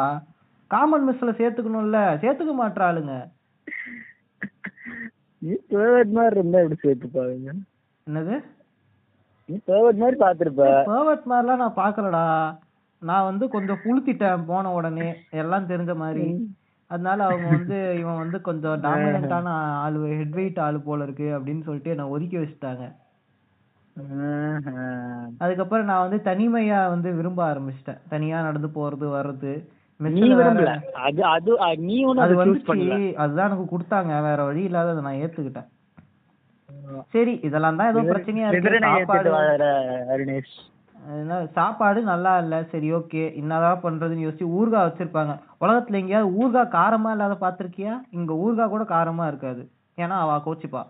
B: காமன் மிஸ்ல சேர்த்துக்கணும்ல. சேர்த்துக்க மாட்டாளுங்க
A: நீ பேர்வர்ட் மாதிரி இருந்தா எப்படி சேர்த்துப்பாங்க
B: என்னது?
A: நீ மாதிரி
B: மாதிரிலாம் நான் பாக்கலடா நான் வந்து கொஞ்சம் புளுத்திட்டேன் போன உடனே. எல்லாம் தெரிஞ்ச மாதிரி. அதனால அவங்க வந்து இவன் வந்து கொஞ்சம் டாமினண்டான ஆளு ஹெட் வெயிட் ஆளு போல இருக்கு அப்படின்னு சொல்லிட்டு என்ன ஒதுக்கி வச்சுட்டாங்க. அதுக்கப்புறம் நான் வந்து தனிமையா வந்து விரும்ப ஆரம்பிச்சிட்டேன். தனியா நடந்து போறது வர்றது.
A: நீ விரும்பல. அது அது நீ
B: அது அதுதான் எனக்கு கொடுத்தாங்க. வேற வழி இல்லாத அதை நான் ஏத்துக்கிட்டேன். சரி இதெல்லாம் தான் ஏதோ பிரச்சனையா இருக்கு. சாப்பாடு என்ன நல்லா இல்ல. சரி ஓகே. என்னதான் பண்றதுன்னு யோசிச்சு ஊறுகாய் வச்சிருப்பாங்க. உலகத்துல எங்கேயாவது ஊறுகாய் காரமா இல்லாத பாத்திருக்கியா இங்க ஊறுகாய் கூட காரமா இருக்காது. ஏன்னா அவ கோச்சிப்பா.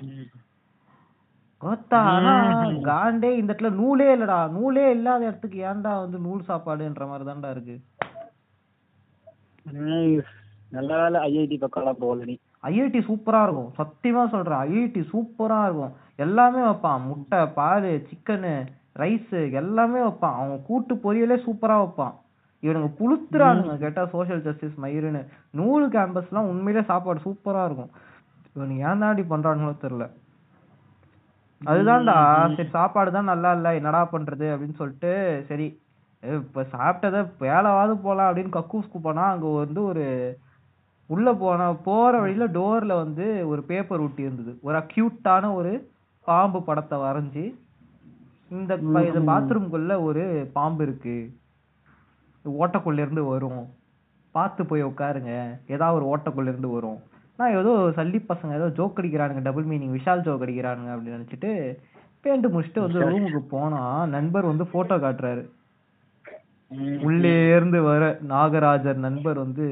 B: கோத்தா ஆனா காண்டே இந்த இடத்துல நூலே இல்லடா. நூலே இல்லாத இடத்துக்கு ஏன்டா வந்து நூல் சாப்பாடுன்ற மாதிரி தான்டா இருக்கு.
A: நல்ல வேலை ஐஐடி பக்கம்லாம் போகல நீ
B: ஐஐடி சூப்பரா இருக்கும். சத்தியமா சொல்றேன். ஐஐடி சூப்பரா இருக்கும். எல்லாமே வைப்பான். முட்டை பால் சிக்கனு ரைஸ் எல்லாமே வைப்பான். அவன் கூட்டு பொரியலே சூப்பரா வைப்பான். இவனுங்க புளுத்துறானுங்க. கேட்டா சோஷியல் ஜஸ்டிஸ் மயிருன்னு. நூறு கேம்பஸ்லாம் உண்மையிலே சாப்பாடு சூப்பரா இருக்கும். இவனுங்க ஏன் தான் இப்படி பண்றானுங்களோ தெரியல. அதுதான்டா. சரி சாப்பாடு தான் நல்லா இல்ல. என்னடா பண்றது? அப்படின்னு சொல்லிட்டு சரி இப்ப சாப்பிட்டத வேலைவாது போலாம் அப்படின்னு கக்கூஸ்க்கு போனா அங்க வந்து ஒரு உள்ள போன போற வழியில டோர்ல வந்து ஒரு பேப்பர் ஒட்டி இருந்தது. ஒரு அக்யூட்டான ஒரு பாம்பு படத்தை வரைஞ்சி இந்த இந்த பாத்ரூம்குள்ள ஒரு பாம்பு இருக்கு. ஓட்டைக்குள்ள இருந்து வரும். பார்த்து போய் உட்காருங்க. ஏதாவது ஒரு ஓட்டைக்குள்ள இருந்து வரும். நான் ஏதோ சல்லி பசங்க ஏதோ ஜோக் அடிக்கிறானுங்க டபுள் மீனிங் விஷால் ஜோக் அடிக்கிறானுங்க அப்படின்னு நினைச்சிட்டு பேண்ட் முடிச்சுட்டு வந்து ரூமுக்கு போனா நண்பர் வந்து போட்டோ காட்டுறாரு. உள்ளே இருந்து வர நாகராஜர் நண்பர் வந்து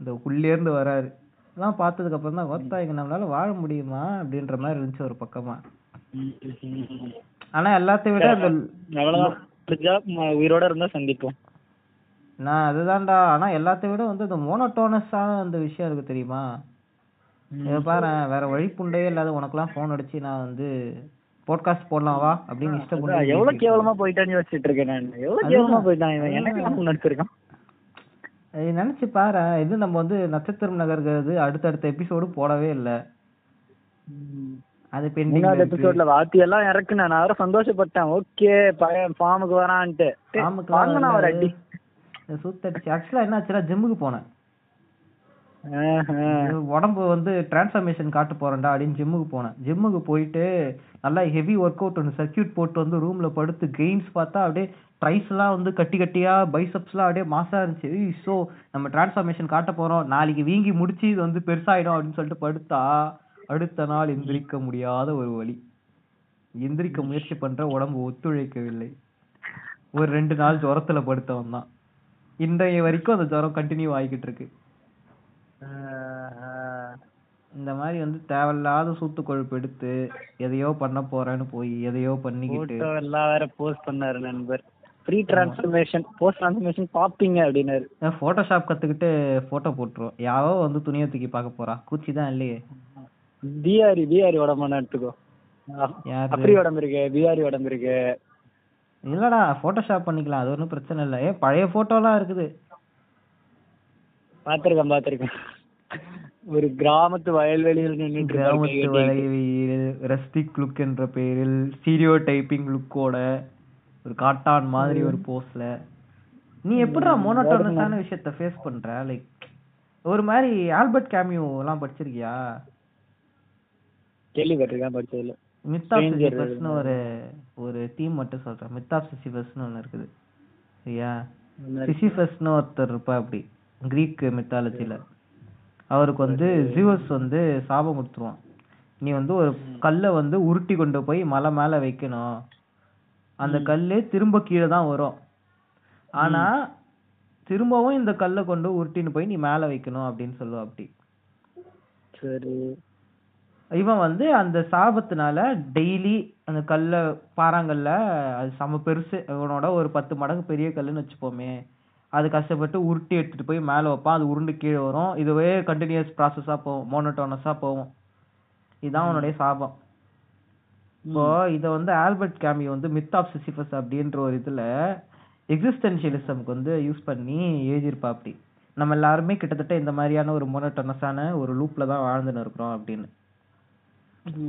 B: இந்த உள்ளே இருந்து வராரு. இதெல்லாம் பார்த்ததுக்கு அப்புறம் தான் ஒத்தா இங்க நம்மளால வாழ முடியுமா? அப்படின்ற மாதிரி இருந்துச்சு ஒரு பக்கமா. ஆனா எல்லாத்தையும் விட அந்த
A: உயிரோட இருந்தா சந்திப்போம்.
B: நான் அதுதான்டா. ஆனா எல்லாத்தையும் விட வந்து இந்த மோனோட்டோனஸான அந்த விஷயம் இருக்கு தெரியுமா? இதை பாரு வேற வழிப்புண்டையே இல்லாத உனக்கெல்லாம் ஃபோன் அடிச்சு நான் வந்து போட்காஸ்ட் போடலாம் அப்படின்னு இஷ்டப்பட்டு
A: எவ்வளவு கேவலமா போயிட்டான்னு யோசிச்சுட்டு இருக்கேன் நான். எவ்வளவு கேவலமா போயிட்டான் இவன்? எனக்கு நினைச்சிருக்கான்
B: இது நினைச்சு பாரு. இது நம்ம வந்து நட்சத்திரம் நகர்கிறது அடுத்தடுத்த எபிசோடு போடவே இல்ல. அது பெண்டிங்
A: எபிசோட்ல வாத்தி எல்லாம் இறக்குனேன். நான் வேற சந்தோஷப்பட்டேன். ஓகே பையன் ஃபார்முக்கு வரான்ட்டு. டேய், வாங்கண்ணா ஒரு அடி.
B: சூத்தடிச்சு. ஆக்சுவலா என்ன ஆச்சுன்னா ஜிம்முக்கு போனேன். உடம்பு வந்து டிரான்ஸ்ஃபர்மேஷன் காட்ட போறேன்டா அப்படின்னு ஜிம்முக்கு போனேன். ஜிம்முக்கு போயிட்டு நல்லா ஹெவி ஒர்க் அவுட் ஒன்று சர்க்கியூட் போட்டு வந்து ரூம்ல படுத்து கெயின்ஸ் பார்த்தா அப்படியே ட்ரைஸ்லாம் எல்லாம் வந்து கட்டி கட்டியா பைசப்ஸ்லாம் அப்படியே மாசா இருந்துச்சு. ஸோ நம்ம டிரான்ஸ்ஃபர்மேஷன் காட்ட போறோம். நாளைக்கு வீங்கி முடிச்சு இது வந்து பெருசாயிடும் அப்படின்னு சொல்லிட்டு படுத்தா அடுத்த நாள் எந்திரிக்க முடியாத ஒரு வழி எந்திரிக்க முயற்சி பண்ற உடம்பு ஒத்துழைக்கவில்லை. ஒரு ரெண்டு நாள் ஜுரத்துல படுத்தவன் தான். இன்றைய வரைக்கும் அந்த ஜுரம் கண்டினியூ ஆகிக்கிட்டு இருக்கு. இந்த மாதிரி வந்து தேவையில்லாத சூத்து கொழுப்பு எடுத்து எதையோ பண்ண போறேன்னு போய் எதையோ பண்ணிக்கிட்டு
A: எல்லாம் வேற போஸ்ட் பண்ணாரு நண்பர். ப்ரீ டிரான்ஸ்ஃபர்மேஷன் போஸ்ட் டிரான்ஸ்ஃபர்மேஷன் பாப்பீங்க அப்படின்னாரு.
B: போட்டோஷாப் கத்துக்கிட்டு போட்டோ போட்டுருவோம். யாரோ வந்து துணியை தூக்கி பார்க்க போறா. கூச்சி தான் இல்லையே.
A: பிஆரி பிஆரி உடம்புன்னு எடுத்துக்கோ? அப்படி உடம்பு இருக்கு பிஆரி உடம்பு இருக்கு.
B: இல்லடா போட்டோஷாப் பண்ணிக்கலாம். அது ஒன்றும் பிரச்சனை இல்லை. ஏ பழைய போட்டோலாம் இருக்குது.
A: பாத்திருக்கேன் பாத்திருக்கேன். ஒரு கிராமத்து வயல்வெளியில் கை
B: கிராமத்து. வளைவில் ரெஸ்டிக் லுக் என்ற பெயரில் ஸ்டீரியோ டைப்பிங் லுக்கோட ஒரு காட்டான் மாதிரி ஒரு போஸ்ல. நீ எப்படிடா மோனோட்டோனஸான விஷயத்த ஃபேஸ் பண்ற? லைக் ஒரு மாதிரி ஆல்பர்ட் கேமியோ எல்லாம் படிச்சிருக்கியா?
A: கேள்விப்பட்டிருக்கேன் படிச்சதுல.
B: மித் ஆஃப்
A: Stranger
B: சிசிபஸ்னு ஒரு ஒரு தீம் மட்டும் சொல்றேன். மித் ஆஃப் சிசிபஸ்னு ஒன்று இருக்குது. சரியா? சிசிபஸ்னு ஒருத்தர் இருப்பா அப்படி. கிரீக் மித்தாலஜில அவருக்கு வந்து ஜிவஸ் வந்து சாபம் கொடுத்துருவான். நீ வந்து ஒரு கல்லை வந்து உருட்டி கொண்டு போய் மலை மேல வைக்கணும். அந்த கல்லு திரும்ப கீழே தான் வரும். ஆனா திரும்பவும் இந்த கல்லை கொண்டு உருட்டின்னு போய் நீ மேல வைக்கணும் அப்படின்னு சொல்லுவா அப்படி
A: சரி.
B: இவன் வந்து அந்த சாபத்தினால டெய்லி அந்த கல்ல பாறாங்கல்ல அது செம பெருசு இவனோட ஒரு பத்து மடங்கு பெரிய கல்லுன்னு வச்சுப்போமே. அது கஷ்டப்பட்டு உருட்டி எடுத்துட்டு போய் மேல வைப்பான் அது உருண்டு கீழே வரும். இதுவே கண்டினியூஸ் ப்ராசஸா போகும். மோனோட்டோனஸா போகும். இதுதான் அவனுடைய சாபம். இப்போ இத வந்து ஆல்பர்ட் கேமியோ வந்து மித் ஆஃப் சிசிபஸ் அப்படின்ற ஒரு இதுல எக்ஸிஸ்டென்ஷியலிசம்க்கு வந்து யூஸ் பண்ணி எழுதியிருப்பா அப்படி. நம்ம எல்லாருமே கிட்டத்தட்ட இந்த மாதிரியான ஒரு மோனோட்டோனஸான ஒரு லூப்ல தான் வாழ்ந்துன்னு இருக்கிறோம் அப்படின்னு.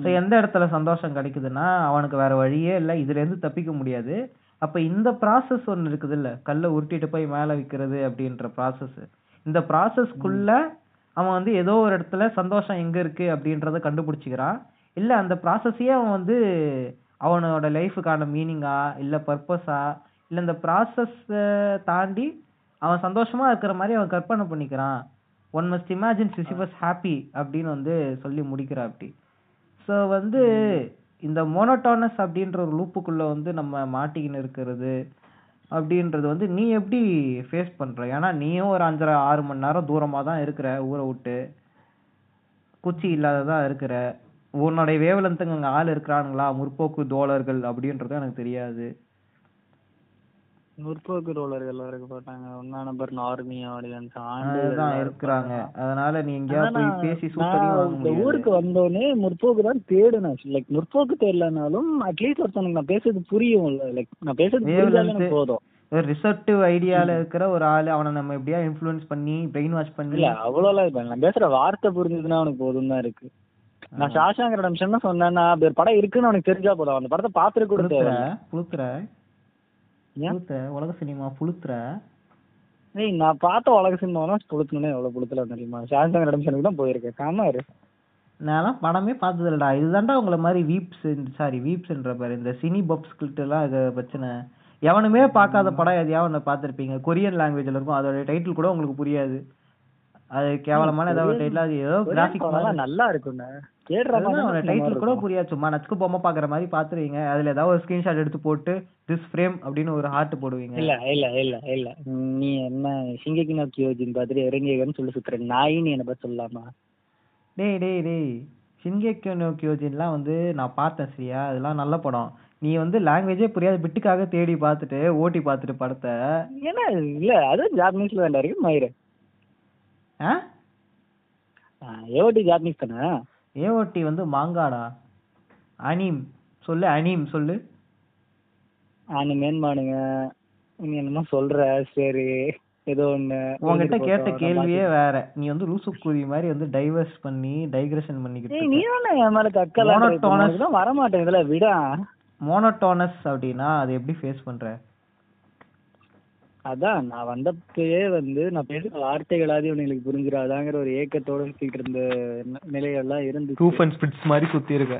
B: ஸோ எந்த இடத்துல சந்தோஷம் கிடைக்குதுன்னா அவனுக்கு வேற வழியே இல்லை. இதுல இருந்து தப்பிக்க முடியாது. அப்ப இந்த ப்ராசஸ் ஒன்று இருக்குது இல்ல கல்லை உருட்டிட்டு போய் மேல வைக்கிறது அப்படின்ற ப்ராசஸ் இந்த ப்ராசஸ்க்குள்ள அவன் வந்து ஏதோ ஒரு இடத்துல சந்தோஷம் எங்க இருக்கு அப்படின்றத கண்டுபிடிச்சிக்கிறான் இல்ல அந்த ப்ராசஸையே அவன் வந்து அவனோட லைஃபுக்கான மீனிங்கா இல்ல பர்பஸா இல்ல இந்த ப்ராசஸ் தாண்டி அவன் சந்தோஷமா இருக்கிற மாதிரி அவன் கற்பனை பண்ணிக்கிறான். One must imagine Sisyphus happy அப்படின்னு வந்து சொல்லி முடிக்கிறா அப்படி ஸோ வந்து இந்த மோனோட்டானஸ் அப்படின்ற ஒரு லூப்புக்குள்ளே வந்து நம்ம மாட்டிக்கின்னு இருக்கிறது அப்படின்றது வந்து நீ எப்படி ஃபேஸ் பண்ணுற ஏன்னா நீயும் ஒரு அஞ்சரை ஆறு மணி நேரம் தூரமாக தான் இருக்கிற ஊரை விட்டு. குச்சி இல்லாததா இருக்கிற. உன்னுடைய வேவலந்துங்க அங்கே ஆள் இருக்கிறானுங்களா? முற்போக்கு தோழர்கள் அப்படின்றதும் எனக்கு தெரியாது.
A: முற்போக்கு ரோலர்கள் இருக்க மாட்டாங்க ஒன்னா நம்பர் ஆர்மி ஆடியன்ஸ்
B: அதுதான் இருக்கிறாங்க. அதனால நீ எங்கேயா போய் பேசி
A: இந்த ஊருக்கு வந்தோடனே முற்போக்கு தான் தேடுனேன். லைக் முற்போக்கு தெரியலனாலும் அட்லீஸ்ட் ஒருத்தனுக்கு நான் பேசுறது புரியும்ல. லைக் நான் பேசுறது புரிஞ்சாலே எனக்கு போதும்.
B: ஒரு ரிசர்ட்டிவ் ஐடியால இருக்கிற ஒரு ஆளு அவனை நம்ம எப்படியா இன்ஃப்ளூயன்ஸ் பண்ணி பிரெயின் வாஷ் பண்ணி
A: இல்ல அவ்வளோலாம் பண்ணல. நான் பேசுற வார்த்தை புரிஞ்சதுன்னா அவனுக்கு போதும் தான் இருக்கு. நான் ஷாஷாங்க ரெடம்ஷன் சொன்னேன்னா அப்படி ஒரு படம் இருக்குன்னு அவனுக்கு தெரிஞ்சா போதும். அந்த படத்தை பாத்துட்டு கூட தேவை
B: உலக சினிமா புளுத்துற?
A: ஏய் நான் பார்த்த உலக சினிமானா புளுத்தணும்னு எவ்வளவு புளுத்தல தெரியுமா? ஷாஷாங்க ரெடம்ஷனுக்கு தான் போயிருக்கேன். காமா இரு
B: நான்லாம் படமே பார்த்தது இல்லடா இதுதான்டா உங்களை மாதிரி வீப்ஸ் சாரி வீப்ஸ்ன்ற பாரு. இந்த சினி பப்ஸ் கிட்ட எல்லாம் இது பிரச்சனை. எவனுமே பார்க்காத படம் எதையாவது ஒன்று பார்த்துருப்பீங்க. கொரியன் லாங்குவேஜ்ல இருக்கும். அதோட டைட்டில் கூட உங்களுக்கு புரியாது. அது கேவலமான ஏதாவது டைட்டில் அது ஏதோ கிராஃபிக்
A: படம்லாம் நல்லா இருக்கும்ண்ணே கேடுற மாதிரி
B: டைட்டில் கூட புரியாது. சும்மா நச்சுக்கு பொம்மை பாக்குற மாதிரி பாத்துருவீங்க அதுல ஏதாவது ஒரு ஸ்கிரீன்ஷாட் எடுத்து போட்டு திஸ் ஃப்ரேம் அப்படின்னு ஒரு ஹார்ட் போடுவீங்க.
A: இல்ல இல்ல இல்ல இல்ல. நீ என்ன சிங்கக்கி நோ கியோஜின் பார்த்துட்டு இறங்கியகன்னு சொல்லி சுத்துற. நாயின்னு என்ன பார்த்து சொல்லலாமா?
B: டேய் டேய் டேய். ஷின்கேக்கியோ நோ கியோஜின்லாம் வந்து நான் பார்த்தேன் சரியா. அதெல்லாம் நல்ல படம். நீ வந்து லாங்குவேஜே புரியாத பிட்டுக்காக தேடி பார்த்துட்டு ஓட்டி பார்த்துட்டு படத்தை.
A: ஏன்னா இல்ல அது ஜாப்பனீஸ்ல வேண்டாம் இருக்கு மயிறு.
B: ஆ?
A: ஏஓடி ஜாப்பனீஸ் தானே?
B: ஏஓடி வந்து மாங்காடா. அனீம். சொல்லு அனீம் சொல்லு.
A: ஆனு மேன்மானுங்க. நீ என்னமோ சொல்ற சரி. ஏதோ ஒண்ணு.
B: உன்கிட்ட கேட்ட கேள்வியே வேற. நீ வந்து லூசு குருவி மாதிரி வந்து டைவர்ஸ் பண்ணி டைக்ரெஷன் பண்ணிக்கிட்டு
A: நீ தானே என் மேல
B: Monotonous.
A: தான் வர மாட்டேங்குதுல விடா.
B: மோனோட்டோனஸ் அப்படின்னா அதை எப்படி ஃபேஸ் பண்ற?
A: அதான் நான் வந்தப்பயே வந்து நான் பேசுற வார்த்தைகளாவது இவனுங்களுக்கு புரிஞ்சிடாதாங்கிற ஒரு ஏக்கத்தோட சுத்திட்டு இருந்த நிலையெல்லாம் இருந்துச்சு.
B: ப்ரூஃப் அண்ட் ஸ்பிட்ஸ் மாதிரி சுத்தி இருக்க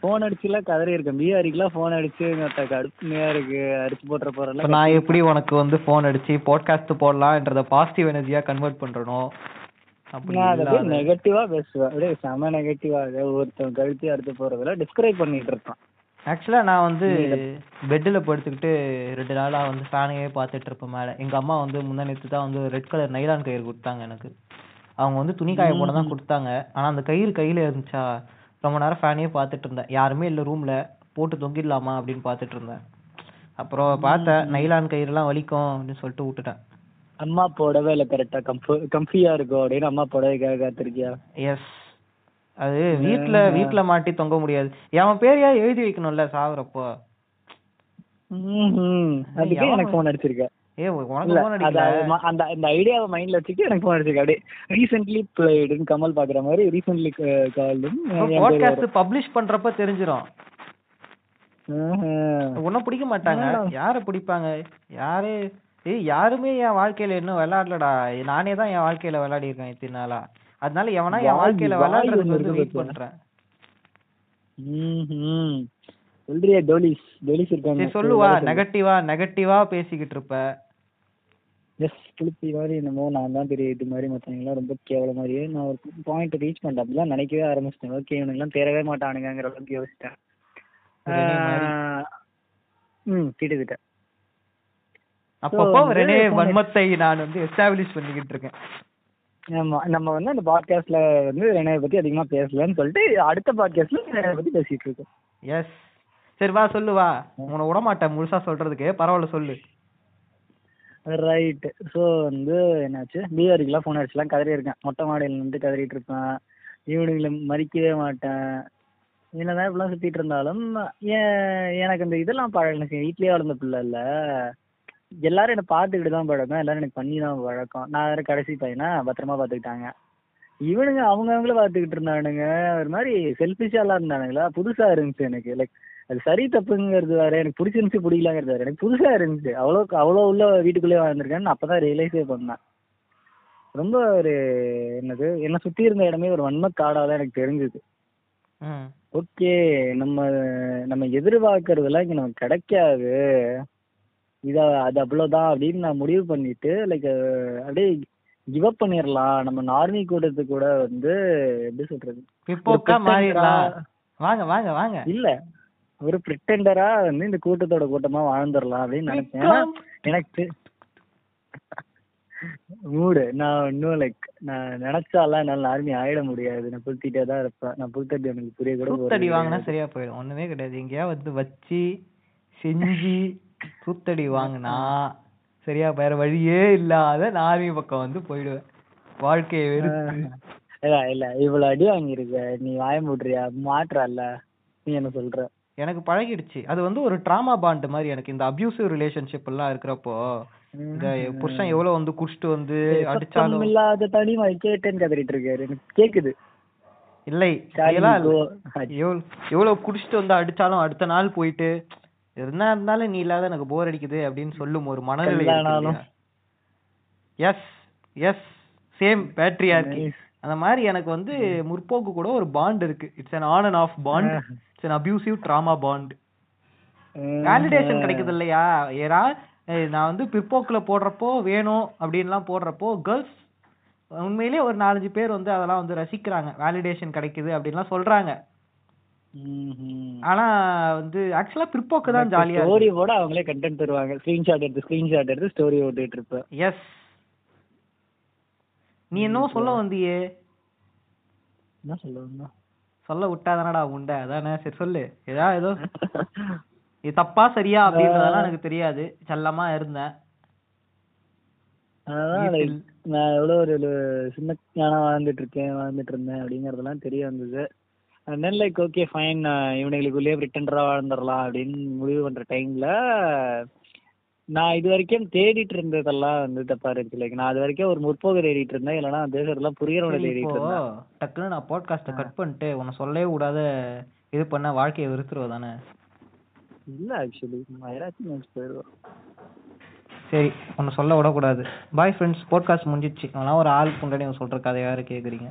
A: போன் அடிச்சுலாம் கதறி இருக்கேன் பிஆரிக்குலாம் போன் அடிச்சு கடுமையா இருக்கு அடிச்சு போட்டுற போறேன்
B: நான் எப்படி உனக்கு வந்து ஃபோன் அடிச்சு பாட்காஸ்ட் போடலாம்ன்றத பாசிட்டிவ் எனர்ஜியா கன்வெர்ட் பண்றனோ?
A: நெகட்டிவா பேசுவேன். அப்படியே செம நெகட்டிவாக ஒருத்தன் கழுத்தி அடுத்து போறதுல டிஸ்கிரைப் பண்ணிட்டு இருப்பான்.
B: ஆக்சுவலா நான் வந்து பெட்ல படுத்துக்கிட்டு ரெண்டு நாளா வந்து ஃபேனையே பார்த்துட்டு இருப்பேன் மேல. எங்க அம்மா வந்து முந்தா நேத்து தான் வந்து ரெட் கலர் நைலான் கயிறு கொடுத்தாங்க எனக்கு. அவங்க வந்து துணி காய போட தான் கொடுத்தாங்க. ஆனா அந்த கயிறு கையில இருந்துச்சா? ரொம்ப நேரம் ஃபேனையே பார்த்துட்டு இருந்தேன். யாருமே இல்ல ரூம்ல போட்டு தொங்கிடலாமா அப்படின்னு பார்த்துட்டு இருந்தேன். அப்புறம் பார்த்தேன் நைலான் கயிறுலாம் வலிக்கும் அப்படின்னு சொல்லிட்டு விட்டுட்டேன்.
A: அம்மா போடவே இல்லை கரெக்டா கம்ஃபு கம்ஃபியா இருக்கும் அப்படின்னு அம்மா புடவைக்காக காத்திருக்கியா?
B: எஸ் அது வீட்ல வீட்ல மாட்டி தொங்க முடியாது. என் பேரையா எழுதி வைக்கணும்ல சாகுறப்போ.
A: அதுக்கே எனக்கு போன் அடிச்சிருக்க.
B: ஏ
A: அந்த அந்த ஐடியாவை மைண்ட்ல வச்சுட்டு எனக்கு போன் அடிச்சிருக்க. அப்படியே ரீசென்ட்லி பிளேடுன்னு கமல் பாக்குற மாதிரி ரீசென்ட்லி கால்டுன்னு
B: பாட்காஸ்ட் பப்ளிஷ் பண்றப்ப தெரிஞ்சிரும். உன்ன பிடிக்க மாட்டாங்க. யார பிடிப்பாங்க? யாரு? ஏய் யாருமே என் வாழ்க்கையில இன்னும் விளையாடலடா. நானே தான் என் வாழ்க்கையில விளையாடி இருக்கேன் இத்தனை நாளா. அதனால எவனா என் வாழ்க்கையில விளையாடுறதுக்கு வந்து வெயிட்? பண்றேன்.
A: சொல்றியா டோலிஸ் டோலிஸ் இருக்காங்க
B: சொல்லுவா நெகட்டிவா நெகட்டிவா பேசிக்கிட்டு இருப்ப.
A: எஸ் புளிப்பி மாதிரி என்னமோ நான் தான் பெரிய இது மாதிரி மற்றவங்களாம் ரொம்ப கேவல மாதிரியே நான் ஒரு பாயிண்ட் ரீச் பண்ணிட்டேன். அப்படிலாம் நினைக்கவே ஆரம்பிச்சிட்டேன். ஓகே இவனுங்கெல்லாம் தேரவே மாட்டானுங்கிற அளவுக்கு யோசிச்சிட்டேன். ம் திட்டுக்கிட்டேன்
B: அப்பப்போ ரெனே வன்மத்தை நான் வந்து எஸ்டாப்ளிஷ் பண்ணிக்கிட்டு இருக்கேன்.
A: ஆமா நம்ம வந்து அந்த பாட்காஸ்ட்ல வந்து ரெனையை பத்தி அதிகமா பேசலன்னு சொல்லிட்டு அடுத்த பாட்காஸ்ட்ல ரெனையை பத்தி பேசிட்டு இருக்கோம்.
B: எஸ் சரி வா சொல்லு வா. உன்னை விட மாட்டேன் முழுசா சொல்றதுக்கு. பரவாயில்ல சொல்லு.
A: ரைட் ஸோ வந்து என்னாச்சு? பிஆரிக்கெலாம் ஃபோன் அடிச்சுலாம் கதறி இருக்கேன் மொட்டை மாடியில் நின்று கதறிட்டு இருப்பேன். ஈவினிங்ல மறிக்கவே மாட்டேன். என்னதான் இப்படிலாம் சுத்திட்டு இருந்தாலும் எனக்கு அந்த இதெல்லாம் பழகினுச்சு வீட்லயே வளர்ந்த பிள்ளை இல்ல. எல்லாரும் என்னை பார்த்துக்கிட்டு தான் பழக்கம். எல்லாரும் எனக்கு பண்ணி தான் பழக்கம். நான் வேற கடைசி பையனா பத்திரமா பார்த்துக்கிட்டாங்க. இவனுங்க அவங்க அவங்கள பார்த்துக்கிட்டு இருந்தானுங்க. ஒரு மாதிரி செல்ஃபிஷாலாம் இருந்தானுங்களா? புதுசா இருந்துச்சு எனக்கு. லைக் அது சரி தப்புங்கிறது வேற. எனக்கு பிடிச்சிருந்துச்சு பிடிக்கலங்கிறது வேற. எனக்கு புதுசா இருந்துச்சு. அவ்வளோ அவ்வளோ உள்ள வீட்டுக்குள்ளே வாழ்ந்திருக்கேன்னு அப்பதான் ரியலைஸே பண்ணேன். ரொம்ப ஒரு என்னது என்னை சுத்தி இருந்த இடமே ஒரு வன்ம காடாதான் எனக்கு தெரிஞ்சது. ஓகே நம்ம நம்ம எதிர்பார்க்கறதெல்லாம் இங்க நமக்கு கிடைக்காது. இத அது அவ்வளவுதான் அப்படின்னு நான் முடிவு பண்ணிட்டு லைக் அப்படியே கிவ் அப் பண்ணிடலாம் நம்ம நார்மி கூட்டத்து கூட வந்து எப்படி சொல்றது?
B: பிற்போக்கா மாறிடலாம். வாங்க வாங்க வாங்க.
A: இல்ல. ஒரு பிரிட்டண்டரா வந்து இந்த கூட்டத்தோட கூட்டமா வாழ்ந்துடலாம் அப்படின்னு நினைச்சேன். எனக்கு மூடு. நான் இன்னும் லைக் நான் நினைச்சாலாம் என்னால ஆர்மி ஆயிட முடியாது. நான் புழுத்திட்டே தான் இருப்பேன். நான் புழுத்தடி எனக்கு புரிய கூட போறது
B: தூத்தடி வாங்கினா. சரியா போயிடும். ஒண்ணுமே கிடையாது. எங்கேயா வந்து வச்சு செஞ்சு தூத்தடி வாங்கினா சரியா வேற வழியே இல்லாத நான் ஆர்மி பக்கம் வந்து போயிடுவேன். வாழ்க்கையை வெறுத்து.
A: இல்ல இல்ல இவ்வளவு அடி வாங்கியிருக்க. நீ வாய மூடுறியா மாற்றல்ல. நீ என்ன சொல்ற?
B: எனக்கு பழகிடுச்சு. அது வந்து ஒரு ட்ராமா பாண்ட் மாதிரி எனக்கு. இந்த அபியூசிவ் ரிலேஷன்ஷிப் எல்லாம் இருக்கிறப்போ இந்த புருஷன் எவ்வளவு வந்து குடிச்சிட்டு வந்து அடிச்சாலும்
A: இல்லாத தனிமை கேட்டேன்னு கதறிட்டு இருக்காரு. எனக்கு கேக்குது.
B: இல்லை எவ்வளவு குடிச்சிட்டு வந்து அடிச்சாலும் அடுத்த நாள் போயிட்டு என்ன இருந்தாலும் நீ இல்லாத எனக்கு போர் அடிக்குது அப்படின்னு சொல்லும் ஒரு மனநிலை. Yes yes same
A: Nice.
B: அந்த மாதிரி எனக்கு வந்து முற்போக்கு கூட ஒரு பாண்ட் இருக்கு. It's an on and off bond it's an abusive trauma bond validation கிடைக்குது இல்லையா? ஏய், நான் வந்து பிற்போக்குல போடுறப்போ வேணும் அப்படின்லாம் போடுறப்போ கேர்ள்ஸ் உண்மையிலேயே ஒரு நாலஞ்சு பேர் வந்து அதெல்லாம் வந்து ரசிக்கிறாங்க. வேலிடேஷன் கிடைக்குது அப்படின்லாம் சொல்றாங்க. ஆனா வந்து ஆக்சுவலா பிற்போக்கு தான் ஜாலியா
A: ஸ்டோரி போட அவங்களே கண்டென்ட் தருவாங்க. ஸ்கிரீன்ஷாட் எடுத்து ஸ்கிரீன்ஷாட் எடுத்து ஸ்டோரி ஓட்டிட்டு இருப்பேன்
B: எஸ் நீ என்னவோ சொல்ல வந்தியே.
A: என்ன சொல்லுவாங்க
B: சொல்ல விட்டாதானடா உண்டை அதானே? சரி சொல்லு. ஏதா ஏதோ. [laughs] இது தப்பா சரியா அப்படின்றதெல்லாம் எனக்கு தெரியாது. செல்லமா இருந்தேன்.
A: நான் எவ்வளோ ஒரு ஒரு சின்ன ஞானம் வாழ்ந்துட்டு இருக்கேன் வாழ்ந்துட்டு இருந்தேன் அப்படிங்கறதெல்லாம் தெரிய வந்தது. Then லைக் ஓகே ஃபைன் இவனுங்களுக்குள்ளேயே ரிட்டன்டரா வாழ்ந்துடலாம் அப்படின்னு முடிவு பண்ற டைம்ல நான் இது வரைக்கும் தேடிட்டு இருந்ததெல்லாம் வந்து தப்பா இருந்துச்சு லைக் நான் அது வரைக்கும் ஒரு முற்போக்கு தேடிட்டு இருந்தேன். இல்லைன்னா பேசுறதெல்லாம் புரியறவனை தேடிட்டு இருந்தேன்.
B: டக்குன்னு நான் பாட்காஸ்ட்டை கட் பண்ணிட்டு உன்னை சொல்லவே கூடாத இது பண்ண வாழ்க்கையை வெறுத்துருவ தானே?
A: இல்ல ஆக்சுவலி நினைச்சு போயிடுவோம்
B: சரி உன்னை சொல்ல விடக்கூடாது. பாய் ஃப்ரெண்ட்ஸ் பாட்காஸ்ட் முடிஞ்சிச்சு அதெல்லாம் ஒரு ஆள் முன்னாடி சொல்ற கதையா கேக்குறீங்க.